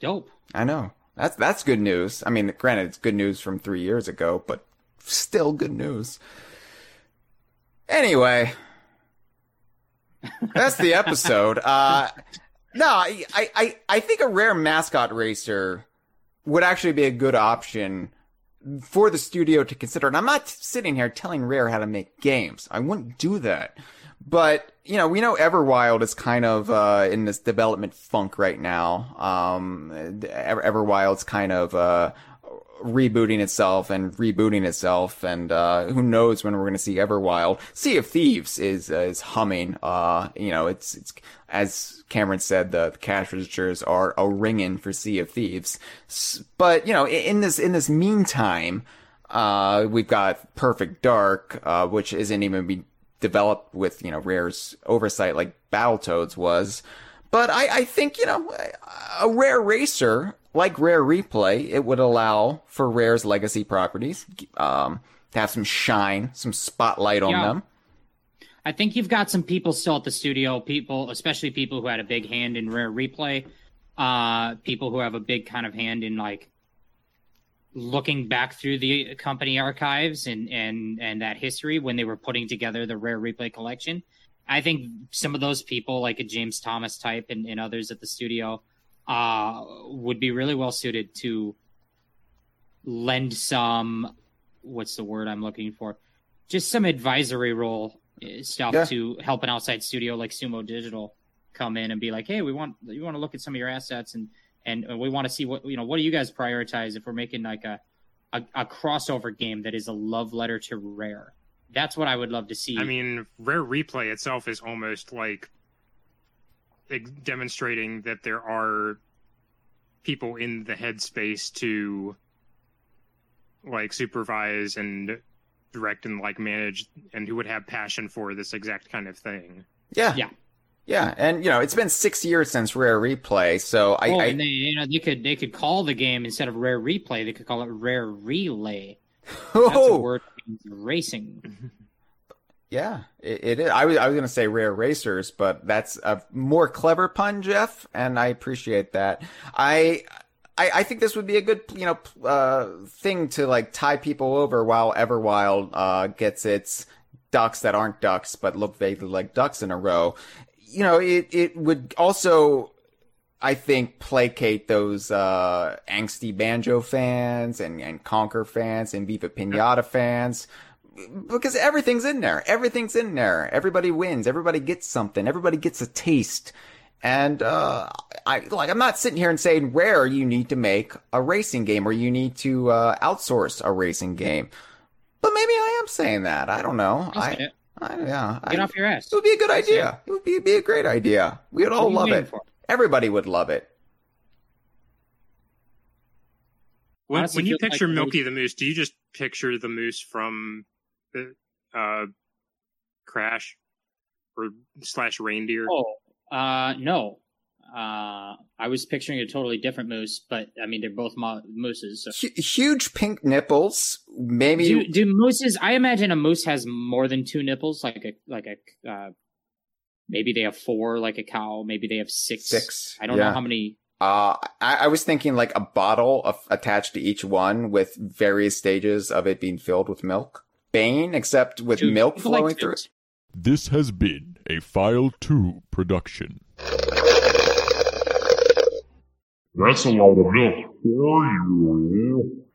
Dope. I know. That's that's good news. I mean, granted, it's good news from three years ago, but still good news. Anyway, that's the episode. Uh, no, I, I, I- think a rare mascot racer would actually be a good option for the studio to consider. And I'm not sitting here telling Rare how to make games. I wouldn't do that. But, you know, we know Everwild is kind of, uh, in this development funk right now. Um, Ever- Everwild's kind of, uh, rebooting itself and rebooting itself and uh who knows when we're going to see Everwild. Sea of Thieves is uh, is humming. Uh you know, it's it's as Cameron said the, the cash registers are a ringing for Sea of Thieves. S- But, you know, in this in this meantime, uh we've got Perfect Dark uh which isn't even be developed with, you know, Rare's oversight like Battletoads was. But I, I think, you know, a rare racer like Rare Replay, it would allow for Rare's legacy properties um, to have some shine, some spotlight on Yeah. them. I think you've got some people still at the studio, people, especially people who had a big hand in rare replay, uh, people who have a big kind of hand in like looking back through the company archives and and and that history when they were putting together the rare replay collection. I think some of those people, like a James Thomas type and, and others at the studio, uh, would be really well suited to lend some what's the word I'm looking for? Just some advisory role stuff Yeah. to help an outside studio like Sumo Digital come in and be like, hey, we want we want to look at some of your assets and and we want to see what you know what do you guys prioritize if we're making like a, a a crossover game that is a love letter to Rare. That's what I would love to see. I mean, Rare Replay itself is almost like demonstrating that there are people in the headspace to like supervise and direct and like manage and who would have passion for this exact kind of thing. Yeah. Yeah. Yeah. And, you know, it's been six years since Rare Replay. So I, oh, I and they you know they could they could call the game instead of Rare Replay, they could call it Rare Relay. That's a oh, word racing. yeah, it, it is. I was, I was going to say Rare Racers, but that's a more clever pun, Jeff. And I appreciate that. I, I, I think this would be a good, you know, uh, thing to like tie people over while Everwild, uh, gets its ducks that aren't ducks, but look vaguely like ducks in a row. You know, it, it would also, I think, placate those, uh, angsty banjo fans and, and Conker fans and Viva Pinata fans. Because everything's in there. Everything's in there. Everybody wins. Everybody gets something. Everybody gets a taste. And uh, I like I'm not sitting here and saying rare you need to make a racing game or you need to uh, outsource a racing game. But maybe I am saying that. I don't know. I'll I, say it. I yeah. Get I, off your ass. it would be a good idea. It would be, be a great idea. We would all What are you love it. for? Everybody would love it. When, Honestly, when you feels like picture Milky the Moose, do you just picture the moose from the uh, Crash? or slash reindeer? Oh, uh, no. Uh, I was picturing a totally different moose, but I mean they're both mo- mooses. So. Hu huge pink nipples. Maybe Do, do mooses? I imagine a moose has more than two nipples, like a like a. Uh, maybe they have four, like a cow. Maybe they have six. Six, I don't yeah. know how many. Uh, I, I was thinking like a bottle of, attached to each one with various stages of it being filled with milk. Bane, except with Dude, milk people like flowing through. moose. This has been a File 2 production. That's a lot of milk for you.